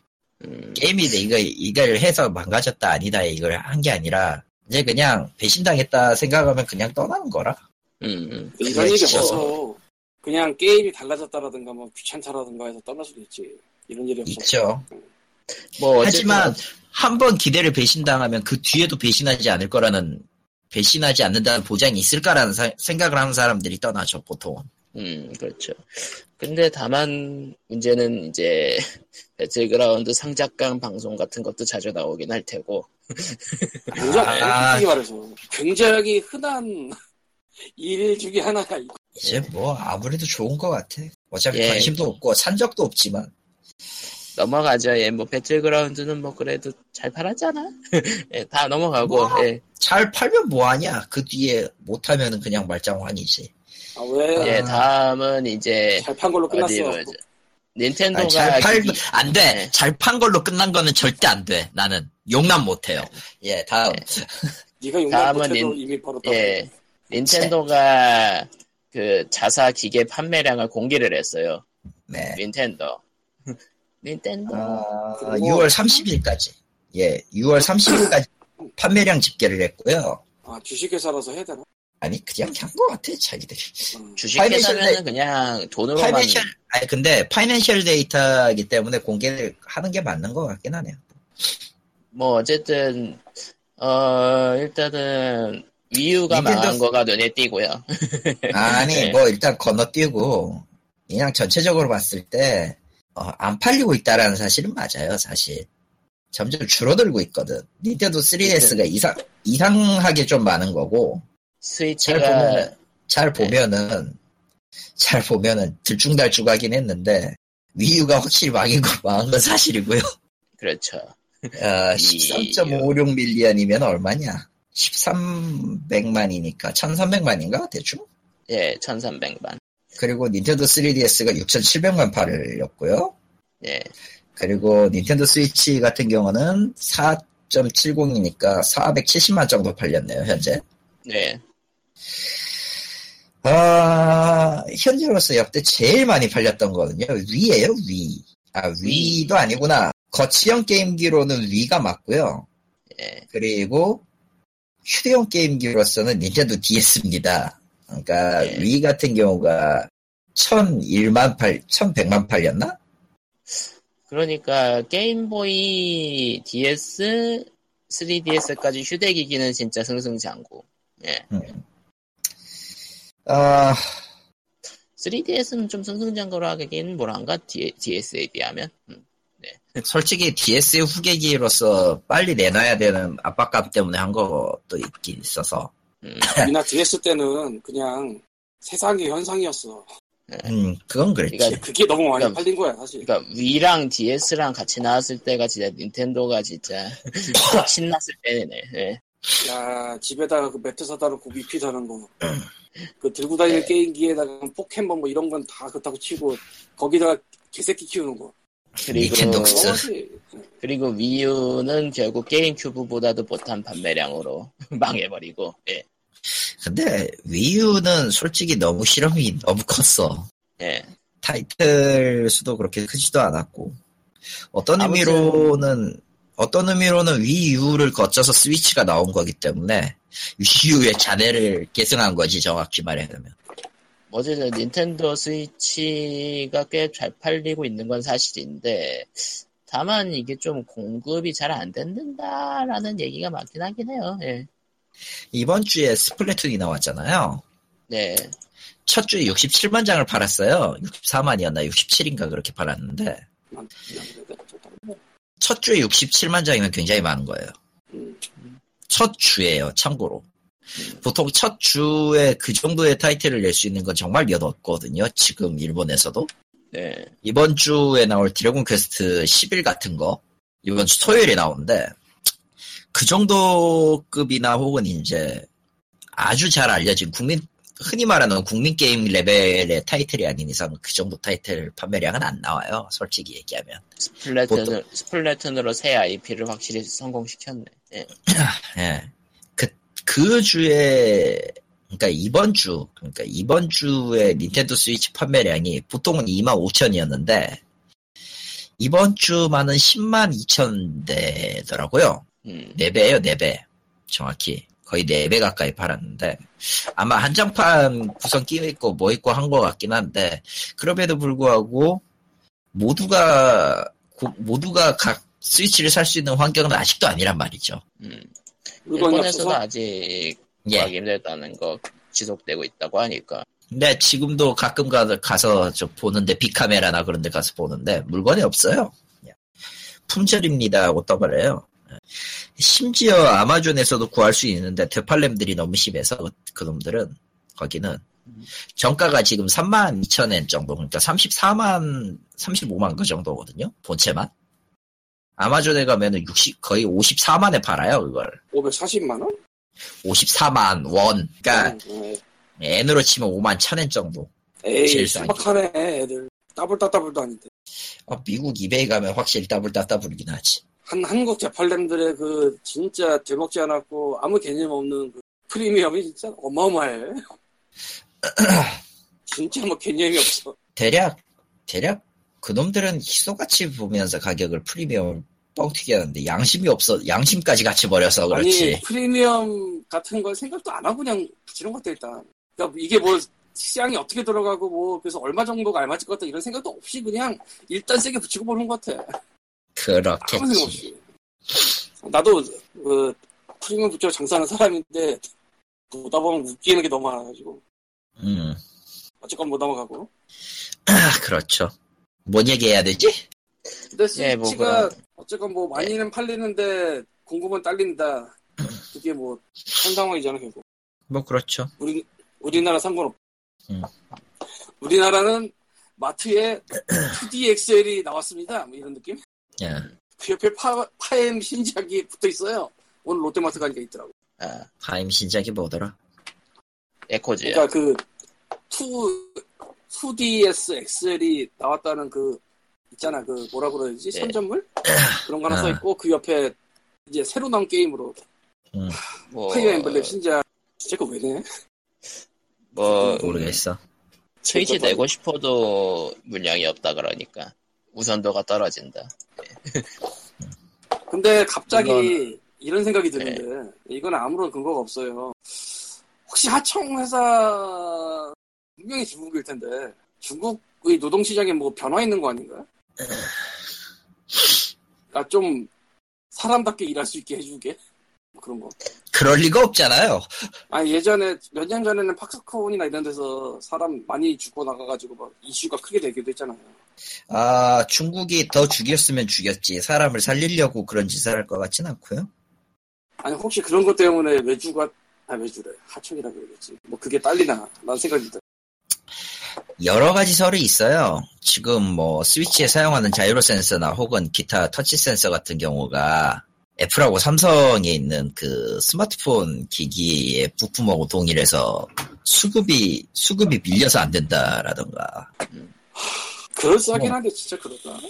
음, 게임이 이거, 이걸 해서 망가졌다 아니다 이걸 한 게 아니라, 이제 그냥 배신당했다 생각하면 그냥 떠나는 거라. 음, 음. 이런 일이. 없어서 그냥 게임이 달라졌다라든가 뭐 귀찮다라든가 해서 떠날 수도 있지. 이런 일이 없어. 있죠. 뭐 하지만 한 번 기대를 배신당하면 그 뒤에도 배신하지 않을 거라는 배신하지 않는다는 보장이 있을까라는 사- 생각을 하는 사람들이 떠나죠 보통은. 음, 그렇죠. 근데 다만 문제는 이제 배틀그라운드 상작강 방송 같은 것도 자주 나오긴 할 테고 굉장히 아. 솔직히 말해서 굉장히 흔한 일 중에. 이거. 이제 뭐 아무래도 좋은 것 같아. 어차피 예. 관심도 없고 산 적도 없지만 넘어가죠. 예, 뭐 배틀그라운드는 뭐 그래도 잘 팔았잖아. 예, 다 넘어가고 뭐. 예, 잘 팔면 뭐하냐? 그 뒤에 못하면은 그냥 말짱환이지. 아, 왜? 예, 다음은 이제 잘 판 걸로 끝났어. 어디? 닌텐도가 아니, 잘 팔, 기기- 안 돼. 네. 잘판 걸로 끝난 거는 절대 안 돼. 나는 용납 못 해요. 예, 다음. 네가 용납 다음은 못해도 닌- 이미 벌었다. 예, 닌텐도가 그 자사 기계 판매량을 공개를 했어요. 네. 닌텐도. 닌텐도. 아, 그리고- 6월 30일까지. 예, 6월 30일까지 판매량 집계를 했고요. 아, 주식회사라서 해야 되나? 아니, 그냥 한것 같아, 자기들이. 음. 주식회사면은 그냥 돈으로만 파이낸셜, 아니, 근데 파이낸셜 데이터이기 때문에 공개를 하는 게 맞는 것 같긴 하네요. 뭐 어쨌든 어 일단은 위유가 닌텐도- 망한 거가 눈에 띄고요. 아니, 네. 뭐, 일단 건너뛰고, 그냥 전체적으로 봤을 때, 어, 안 팔리고 있다라는 사실은 맞아요, 사실. 점점 줄어들고 있거든. 닌텐도 3DS가 이상, 이상하게 좀 많은 거고, 잘 스위치가 보면은, 잘 보면은, 잘 보면은 들쭉날쭉 하긴 했는데, 위유가 확실히 망인 거, 망한 건 사실이고요. 그렇죠. 어, 13.56 밀리언이면 얼마냐? 1300만이니까 1300만인가? 대충? 예, 1300만. 그리고 닌텐도 3DS가 6700만 팔렸고요. 예. 그리고 닌텐도 스위치 같은 경우는 4.70이니까 470만 정도 팔렸네요, 현재. 네. 아, 현재로서 역대 제일 많이 팔렸던 거는요, 위에요, 위. 아, 위도 아니구나. 거치형 게임기로는 위가 맞고요. 예. 그리고 휴대용 게임기로서는 닌텐도 DS입니다. 그러니까 예. 위 같은 경우가 1001만 팔, 1100만 팔렸나? 그러니까 게임보이 DS, 3DS까지 휴대기기는 진짜 승승장구. 예. 아, 3DS는 좀 승승장구로 하긴 뭐란가 DS에 비하면. 음. 솔직히 DS의 후계기로서 빨리 내놔야 되는 압박감 때문에 한 것도 있긴 있어서. 음. 우리나 DS 때는 그냥 세상의 현상이었어. 음, 그건 그랬지. 그러니까 그게 너무 많이 그러니까- 팔린 거야, 사실. 그러니까 위랑 DS랑 같이 나왔을 때가 진짜 닌텐도가 진짜 신났을 때네. 예. 야, 집에다가 그 매트 사다 놓고 위피 사는 거. 그 들고 다니는 게임기에다가 포켓몬 뭐 이런 건 다 그렇다고 치고, 거기다가 개새끼 키우는 거. 그리고 닌텐도 그- 그거지. 그리고 위유는 결국 게임 큐브보다도 못한 판매량으로 망해버리고. 예. 근데 위유는 솔직히 너무 실험이 너무 컸어. 예. 타이틀 수도 그렇게 크지도 않았고. 어떤 아무튼- 의미로는 어떤 의미로는 위유를 거쳐서 스위치가 나온 거기 때문에 위유의 자네를 계승한 거지 정확히 말하면. 어쨌든 닌텐도 스위치가 꽤 잘 팔리고 있는 건 사실인데 다만 이게 좀 공급이 잘 안 된다라는 얘기가 많긴 하긴 해요. 예. 이번 주에 스플래툰이 나왔잖아요. 네. 첫 주에 67만 장을 팔았어요. 64만이었나 67인가 그렇게 팔았는데 첫 주에 67만 장이면 굉장히 많은 거예요. 음. 첫 주에요, 참고로. 보통 첫 주에 그 정도의 타이틀을 낼 수 있는 건 정말 몇 없거든요. 지금 일본에서도. 네. 이번 주에 나올 드래곤 퀘스트 11 같은 거 이번 주 토요일에 나오는데 그 정도 급이나 혹은 이제 아주 잘 알려진 국민 흔히 말하는 국민 게임 레벨의 타이틀이 아닌 이상 그 정도 타이틀 판매량은 안 나와요. 솔직히 얘기하면. 스플래툰, 스플래툰으로 새 IP를 확실히 성공시켰네. 예. 예. 그, 그 주에, 그러니까 이번 주, 그러니까 이번 주에 닌텐도 스위치 판매량이 보통은 2만 5천이었는데, 이번 주만은 10만 2천 대더라고요. 음. 4배예요 4배. 정확히. 거의 4배 가까이 팔았는데, 아마 한정판 구성 끼어 있고 뭐 있고 한 것 같긴 한데, 그럼에도 불구하고, 모두가, 고- 모두가 각 스위치를 살 수 있는 환경은 아직도 아니란 말이죠. 음. 일본에서도 아직 예. 힘들다는 거 지속되고 있다고 하니까. 근데 지금도 가끔 가, 가서 저 보는데 빅카메라나 그런 데 가서 보는데 물건이 없어요. 그냥 품절입니다 하고 떠버려요. 심지어 아마존에서도 구할 수 있는데 되팔렘들이 너무 심해서 그- 그놈들은 거기는 정가가 지금 3만 2천엔 정도 그러니까 34만 35만 그 정도거든요 본체만 아마존에 가면은 60 거의 54만에 팔아요 그걸 540만 원? 54만 원 그러니까 네. 엔으로 치면 5만 1천엔 정도 에이. 소박하네 애들 더블 따더블도 아닌데 어, 미국 이베이 가면 확실히 더블 따따블이긴 하지. 한 한국 되팔렘들의 그 진짜 되먹지 않았고 아무 개념 없는 그 프리미엄이 진짜 어마어마해. 진짜 뭐 개념이 없어. 대략, 대략, 그놈들은 희소같이 보면서 가격을 프리미엄을 뻥튀기 하는데 양심이 없어, 양심까지 같이 버려서 그렇지. 아니 프리미엄 같은 걸 생각도 안 하고 그냥 붙이는 것 같아 일단. 그러니까 이게 뭐 시장이 어떻게 돌아가고 뭐 그래서 얼마 정도가 알맞을 것 같다 이런 생각도 없이 그냥 일단 세게 붙이고 보는 것 같아 그렇겠지. 나도 그 프리미엄 붙여 장사하는 사람인데 보다 보면 웃기는 게 너무 많아가지고 음, 어쨌건 못 넘어가고 아, 그렇죠. 뭔 얘기해야 되지? 근데 예, 뭐 스위치가 그런- 어쨌건 뭐 많이는 팔리는데 공급은 딸린다 그게 뭐 한 상황이잖아 결국 뭐, 그렇죠. 우리 우리나라 상관없. 음. 우리나라는 마트에 2D 엑셀이 나왔습니다. 뭐 이런 느낌? 야, 그 옆에 파, 파엠 신작이 붙어 있어요. 오늘 롯데마트 가니까 있더라고. 아, 파엠 신작이 뭐더라? 에코즈요. 그러니까 그 2, 2DS XL이 나왔다는 그 있잖아. 그 뭐라 그러지? 네. 선전물? 그런 거 하나 아. 써 있고 그 옆에 이제 새로 나온 게임으로 뭐, 파이어 엠블렘 신작. 진짜 그거 왜 내? 뭐, 모르겠어. 스위치 내고 싶어도 물량이 없다 그러니까. 우선도가 떨어진다. 근데 갑자기 이건- 이런 생각이 드는데 이건 아무런 근거가 없어요. 혹시 하청 회사 분명히 중국일 텐데 중국의 노동 시장에 뭐 변화 있는 거 아닌가? 그러니까 좀 사람답게 일할 수 있게 해주게 그런 거. 그럴 리가 없잖아요. 아니 예전에 몇 년 전에는 팍스콘이나 이런 데서 사람 많이 죽고 나가가지고 막 이슈가 크게 되기도 했잖아요. 아, 중국이 더 죽였으면 죽였지. 사람을 살리려고 그런 짓을 할 것 같진 않고요. 아니 혹시 그런 것 때문에 외주가 아 외주래 하청이라 그러겠지. 뭐 그게 딸리나 난 생각이 들어. 여러 가지 설이 있어요. 지금 뭐 스위치에 사용하는 자이로 센서나 혹은 기타 터치 센서 같은 경우가 애플하고 삼성에 있는 그 스마트폰 기기의 부품하고 동일해서 수급이 수급이 밀려서 안 된다라던가 그럴싸하긴 뭐. 한데 진짜 그럴까?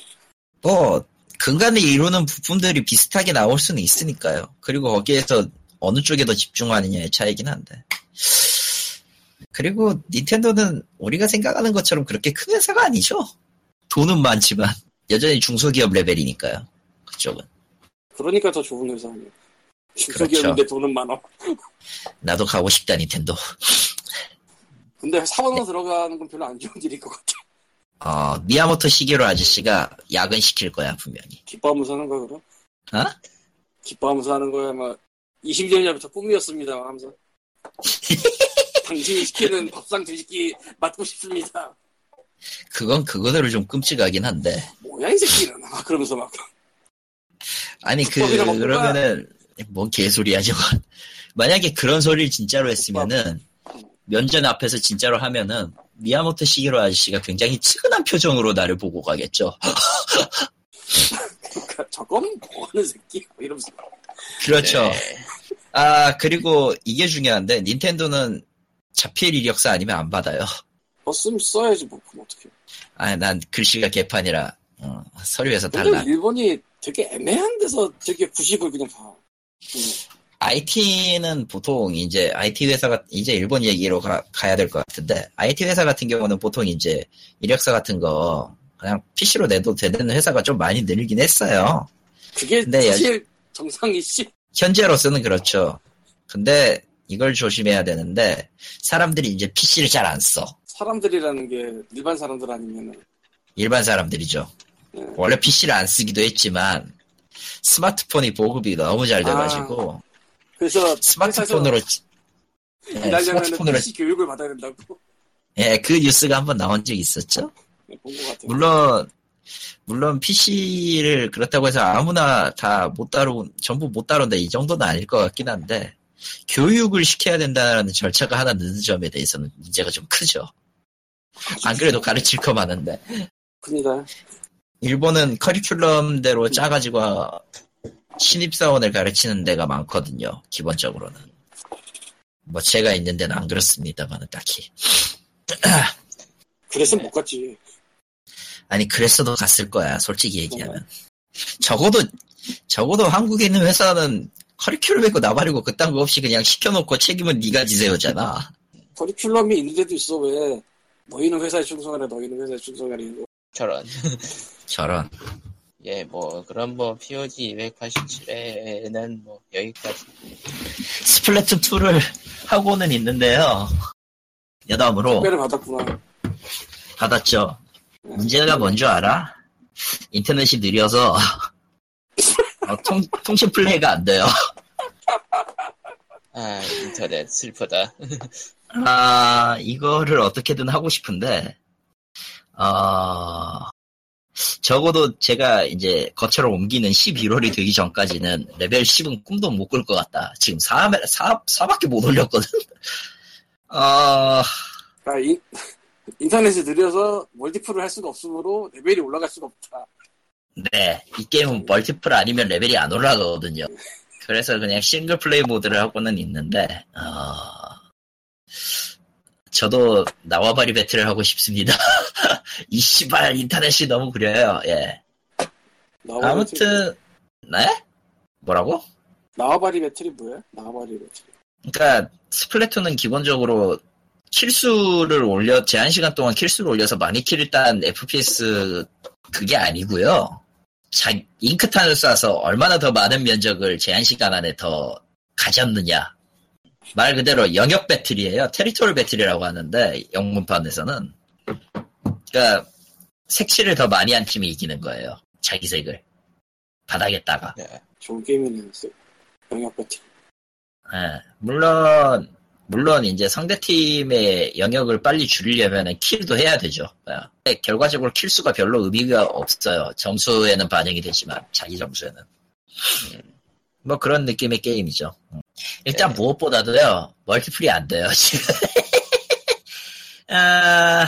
뭐 근간에 이루는 부품들이 비슷하게 나올 수는 있으니까요. 그리고 거기에서 어느 쪽에 더 집중하느냐의 차이긴 한데. 그리고 닌텐도는 우리가 생각하는 것처럼 그렇게 큰 회사가 아니죠. 돈은 많지만 여전히 중소기업 레벨이니까요. 그쪽은. 그러니까 더 좋은 회사 아니야. 중소기업인데 돈은 많아. 나도 가고 싶다 닌텐도. 근데 사원으로 들어가는 건 별로 안 좋은 일일 것 같아. 어, 미야모토 시게로 아저씨가 야근 시킬 거야 분명히. 기뻐하면서 하는 거야 그럼? 어? 기뻐하면서 하는 거야 막 20년 전부터 꿈이었습니다. 하면서 당신이 시키는 밥상 뒤집기 맞고 싶습니다. 그건 그거대로 좀 끔찍하긴 한데. 뭐야 이 새끼는 막 그러면서 막 아니 그 그러면은 뭔 개소리야 저건. 만약에 그런 소리를 진짜로 했으면은 면전 앞에서 진짜로 하면은 미야모토 시기로 아저씨가 굉장히 측은한 표정으로 나를 보고 가겠죠. 그러니까 저건 뭐하는 새끼 이러면서 그렇죠. 네. 아 그리고 이게 중요한데 닌텐도는 자필 이력서 아니면 안 받아요. 썼으면 써야지 뭐 그럼 어떡해 아난 글씨가 개판이라 어, 서류에서 달라. 일본이 되게 애매한 데서 되게 부식을 그냥 다 음, IT는 보통 이제 IT 회사가 이제 일본 얘기로 가, 야 될 것 같은데 IT 회사 같은 경우는 보통 이제 이력서 같은 거 그냥 PC로 내도 되는 회사가 좀 많이 늘긴 했어요. 그게 근데 사실 정상이씨 현재로서는 그렇죠. 근데 이걸 조심해야 되는데 사람들이 이제 PC를 잘 안 써. 사람들이라는 게 일반 사람들 아니면은 일반 사람들이죠. 네. 원래 PC를 안 쓰기도 했지만 스마트폰이 보급이 너무 잘 돼가지고 그래서 스마트폰으로 네, 스마트폰으로 PC 교육을 받아야 된다고 예, 그 뉴스가 한번 나온 적이 있었죠. 같아요. 물론 물론 PC를 그렇다고 해서 아무나 다못 다루 전부 못 다룬다 이 정도는 아닐 것 같긴 한데 교육을 시켜야 된다는 절차가 하나 늦은 점에 대해서는 문제가 좀 크죠. 안 그래도 가르칠 거 많은데 큰일이다. 일본은 커리큘럼대로 짜가지고 신입사원을 가르치는 데가 많거든요. 기본적으로는 뭐 제가 있는 데는 안 그렇습니다만은 딱히 그래서 못 갔지. 아니 그랬어도 갔을 거야 솔직히 얘기하면 적어도 적어도 한국에 있는 회사는 커리큘럼 있고 나발이고 그딴 거 없이 그냥 시켜놓고 책임은 네가 지세요잖아 커리큘럼이 있는 데도 있어 왜 너희는 회사에 충성하래 너희는 회사에 충성하래 이거. 저런. 저런 예, 뭐, 그럼 뭐, POG 287회는 뭐, 여기까지. 스플래툰 2를 하고는 있는데요 여담으로 택배를 받았구나. 받았죠 문제가 뭔 줄 알아? 인터넷이 느려서 어, 통, 통신 플레이가 안 돼요 아, 인터넷, 슬프다. 아, 이거를 어떻게든 하고 싶은데, 어, 적어도 제가 이제 거처를 옮기는 11월이 되기 전까지는 레벨 10은 꿈도 못 꿀 것 같다. 지금 4, 4, 4밖에 못 올렸거든? 어, 그러니까 인, 인터넷이 느려서 멀티플을 할 수가 없으므로 레벨이 올라갈 수가 없다. 네. 이 게임은 멀티플 아니면 레벨이 안 올라가거든요. 그래서 그냥 싱글 플레이 모드를 하고는 있는데, 어, 저도 나와바리 배틀을 하고 싶습니다. 이 씨발 인터넷이 너무 구려요. 예. 아무튼 네? 뭐라고? 나와바리 배틀이 뭐야? 나와바리 배틀. 그러니까 스플래툰은 기본적으로 킬수를 올려 제한 시간 동안 킬수를 올려서 많이 킬을 딴 FPS 그게 아니고요. 자 잉크탄을 쏴서 얼마나 더 많은 면적을 제한 시간 안에 더 가졌느냐. 말 그대로 영역 배틀이에요. 테리토리 배틀이라고 하는데 영문판에서는 그러니까 색칠을 더 많이 한 팀이 이기는 거예요. 자기 색을 바닥에다가. 네. 좋은 게임이네. 영역 배틀. 예, 물론, 물론 이제 상대팀의 영역을 빨리 줄이려면 킬도 해야 되죠. 예. 근데 결과적으로 킬 수가 별로 의미가 없어요. 점수에는 반영이 되지만, 자기 점수에는. 음, 뭐 그런 느낌의 게임이죠. 음. 일단 네. 무엇보다도요, 멀티플이 안 돼요, 지금. 아,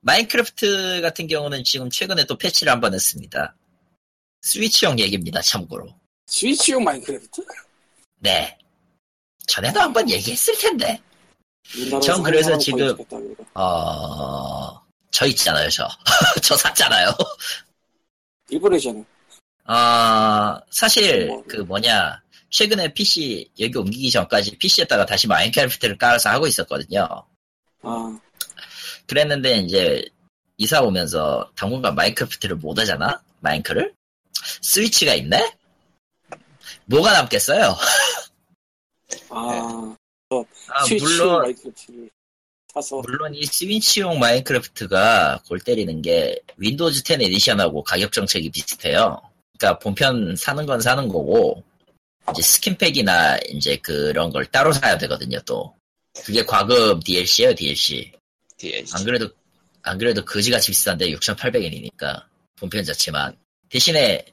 마인크래프트 같은 경우는 지금 최근에 또 패치를 한 번 했습니다. 스위치용 얘기입니다, 참고로. 스위치용 마인크래프트? 네. 전에도 한 번 얘기했을 텐데. 전 그래서 지금- 거의 없겠다, 이거. 어, 저 있잖아요, 저. 저 샀잖아요. 일본이잖아. 어, 사실, 뭐. 그 뭐냐, 최근에 PC, 여기 옮기기 전까지 PC에다가 다시 마인크래프트를 깔아서 하고 있었거든요. 아, 그랬는데, 이제, 이사 오면서 당분간 마인크래프트를 못 하잖아? 마인크를? 스위치가 있네? 뭐가 남겠어요? 아, 아, 스위치용 물론, 마인크래프트를 사서 물론 이 스위치용 마인크래프트가 골 때리는 게 Windows 10 edition하고 가격 정책이 비슷해요. 그러니까 본편 사는 건 사는 거고 이제 skin pack이나 이제 그런 걸 따로 사야 되거든요, 또. 그게 과금 DLC예요, DLC. DLC. 안 그래도, 안 그래도 거지같이 비싼데 6,800엔이니까. 본편 자체만. 대신에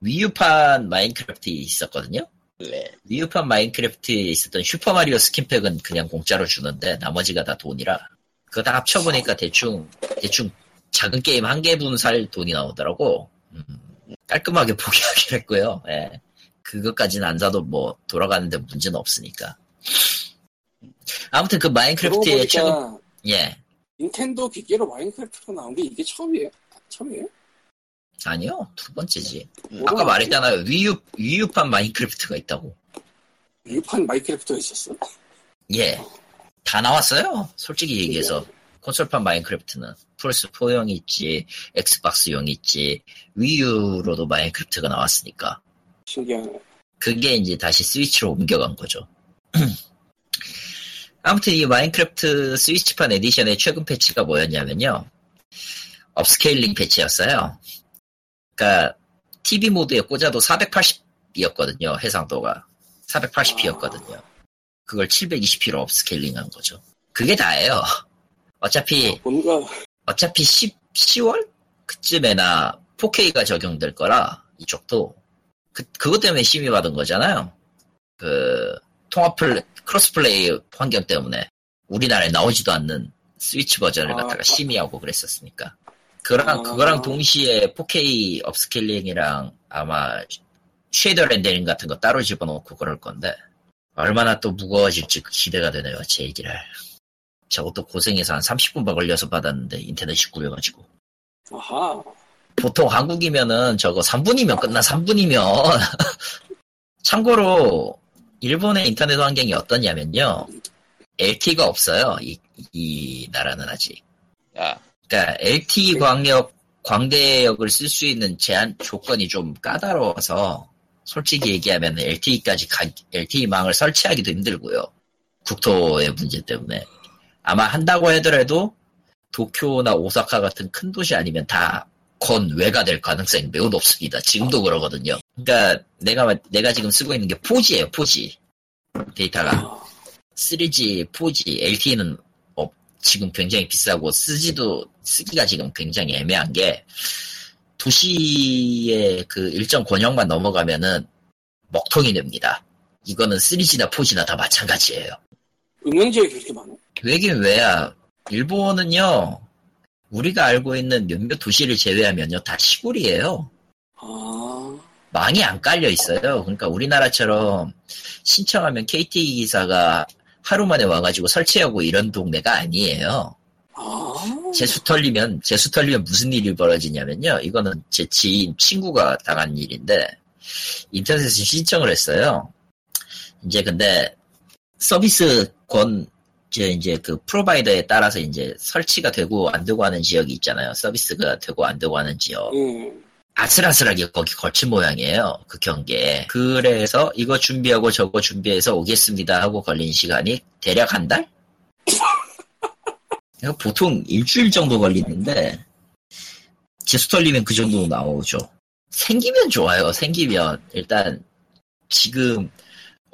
Wii U판 마인크래프트 있었거든요? 네. Wii U판 마인크래프트에 있었던 슈퍼마리오 skin pack은 그냥 공짜로 주는데 나머지가 다 돈이라. 그거 다 합쳐보니까 대충, 대충 작은 게임 한 개분 살 돈이 나오더라고. 음, 깔끔하게 포기하긴 했고요. 예. 그것까지는 안 사도 뭐 돌아가는데 문제는 없으니까. 아무튼 그 마인크래프트의 최근, 예. 닌텐도 기계로 마인크래프트가 나온 게 이게 처음이에요? 처음이에요? 아니요, 두 번째지. 음. 아까 말했잖아요. Wii U, Wii U판 마인크래프트가 있다고. U판 마인크래프트가 있었어? 예. 다 나왔어요. 솔직히 얘기해서. 콘솔판 마인크래프트는. 플스 4용 있지, 엑스박스용 있지, Wii U로도 마인크래프트가 나왔으니까. 신기하네. 그게 이제 다시 스위치로 옮겨간 거죠. 아무튼 이 마인크래프트 스위치판 edition의 최근 패치가 뭐였냐면요. upscaling 패치였어요. 그러니까 TV 모드에 꽂아도 480이었거든요. 해상도가. 480p였거든요. 그걸 720p로 upscaling 한 거죠. 그게 다예요. 어차피 뭔가 어차피 10, 10월 그쯤에나 4K가 적용될 거라 이쪽도 그 그것 때문에 심의 받은 거잖아요. 그 통합 플레 cross play 환경 때문에 우리나라에 나오지도 않는 스위치 버전을 아, 갖다가 아. 심의하고 그랬었으니까. 그랑 아. 그거랑 동시에 4K upscaling이랑 아마 shader rendering 같은 거 따로 집어넣고 그럴 건데 얼마나 또 무거워질지 기대가 되네요. 제 얘기를. 저것도 고생해서 한 30분 만 걸려서 받았는데 인터넷이 구려가지고 아하 보통 한국이면은 저거 3분이면 끝나 3분이면. 참고로 일본의 인터넷 환경이 어떠냐면요. LTE가 없어요. 이, 이 나라는 아직. 야, 그러니까 LTE 광역 광대역을 쓸 수 있는 제한 조건이 좀 까다로워서 솔직히 얘기하면 LTE까지 LTE망을 설치하기도 힘들고요. 국토의 문제 때문에. 아마 한다고 하더라도 도쿄나 오사카 같은 큰 도시 아니면 다 건외가 될 가능성이 매우 높습니다. 지금도 그러거든요. 그러니까 내가 내가 지금 쓰고 있는 게 4G예요. 4G 데이터가 3G, 4G, LTE는 어, 지금 굉장히 비싸고 쓰지도 쓰기가 지금 굉장히 애매한 게 도시의 그 일정 권역만 넘어가면은 먹통이 됩니다. 이거는 3G나 4G나 다 마찬가지예요. 음영지역이 그렇게 많아? 왜긴 왜야. 일본은요, 우리가 알고 있는 몇몇 도시를 제외하면요, 다 시골이에요. 아 망이 안 깔려 있어요. 그러니까 우리나라처럼 신청하면 KT 기사가 하루 만에 와가지고 설치하고 이런 동네가 아니에요. 아, 재수 털리면, 재수 털리면 무슨 일이 벌어지냐면요. 이거는 제 지인, 친구가 당한 일인데, 인터넷에 신청을 했어요. 이제 근데, 서비스 권, 이제, 이제 그 프로바이더에 따라서 이제 설치가 되고 안 되고 하는 지역이 있잖아요. 서비스가 되고 안 되고 하는 지역. 음. 아슬아슬하게 거기 걸친 모양이에요. 그 경계에. 그래서 이거 준비하고 저거 준비해서 오겠습니다 하고 걸린 시간이 대략 한 달? 보통 일주일 정도 걸리는데 털리면 그 정도 나오죠. 생기면 좋아요. 생기면 일단 지금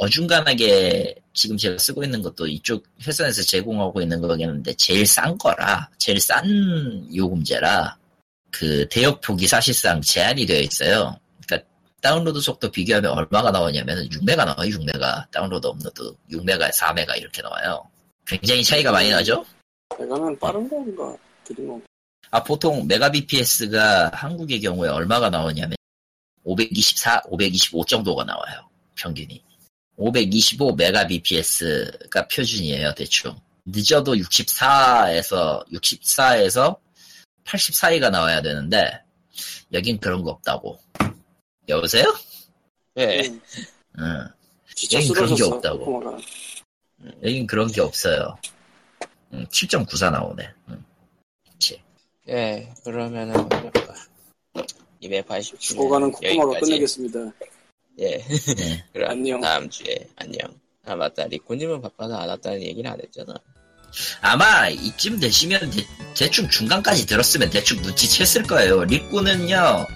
어중간하게 지금 제가 쓰고 있는 것도 이쪽 회사에서 제공하고 있는 거겠는데 제일 싼 거라 제일 싼 요금제라 그 대역 폭이 사실상 제한이 되어 있어요. 그러니까 다운로드 속도 비교하면 얼마가 나오냐면 6메가 나와요. 6메가 다운로드 업로드 6메가 4메가 이렇게 나와요. 굉장히 차이가 많이 나죠? 메가는 빠른 건가 느린 건가? 아 보통 메가bps가 한국의 경우에 얼마가 나오냐면 524, 525 정도가 나와요. 평균이. 525 메가bps가 표준이에요. 대충. 늦어도 64에서 64에서 80 사이가 나와야 되는데 여긴 그런 거 없다고. 여보세요? 네. 음, 응. 진짜 여긴 그런 게. 없다고. 코코마가. 여긴 그런 게 없어요. 응, 7.94 나오네. 응. 그치. 예, 그러면은 뭐랄까. 287. 죽어가는 코코마로 끝내겠습니다. 예. 네. 그럼 안녕. 다음 주에 안녕. 아 맞다. 리코님은 바빠서 안 왔다는 얘기는 안 했잖아. 아마 이쯤 되시면 대, 충 중간까지 들었으면 대충 눈치챘을 거예요. 리꾸는요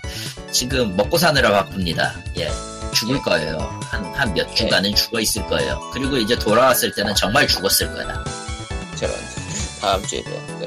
지금 먹고 사느라 바쁩니다. 예. 죽을 거예요. 한 한 몇 주간은 죽어 있을 거예요. 그리고 이제 돌아왔을 때는 정말 죽었을 거다. 저런 다음 주에 봬요.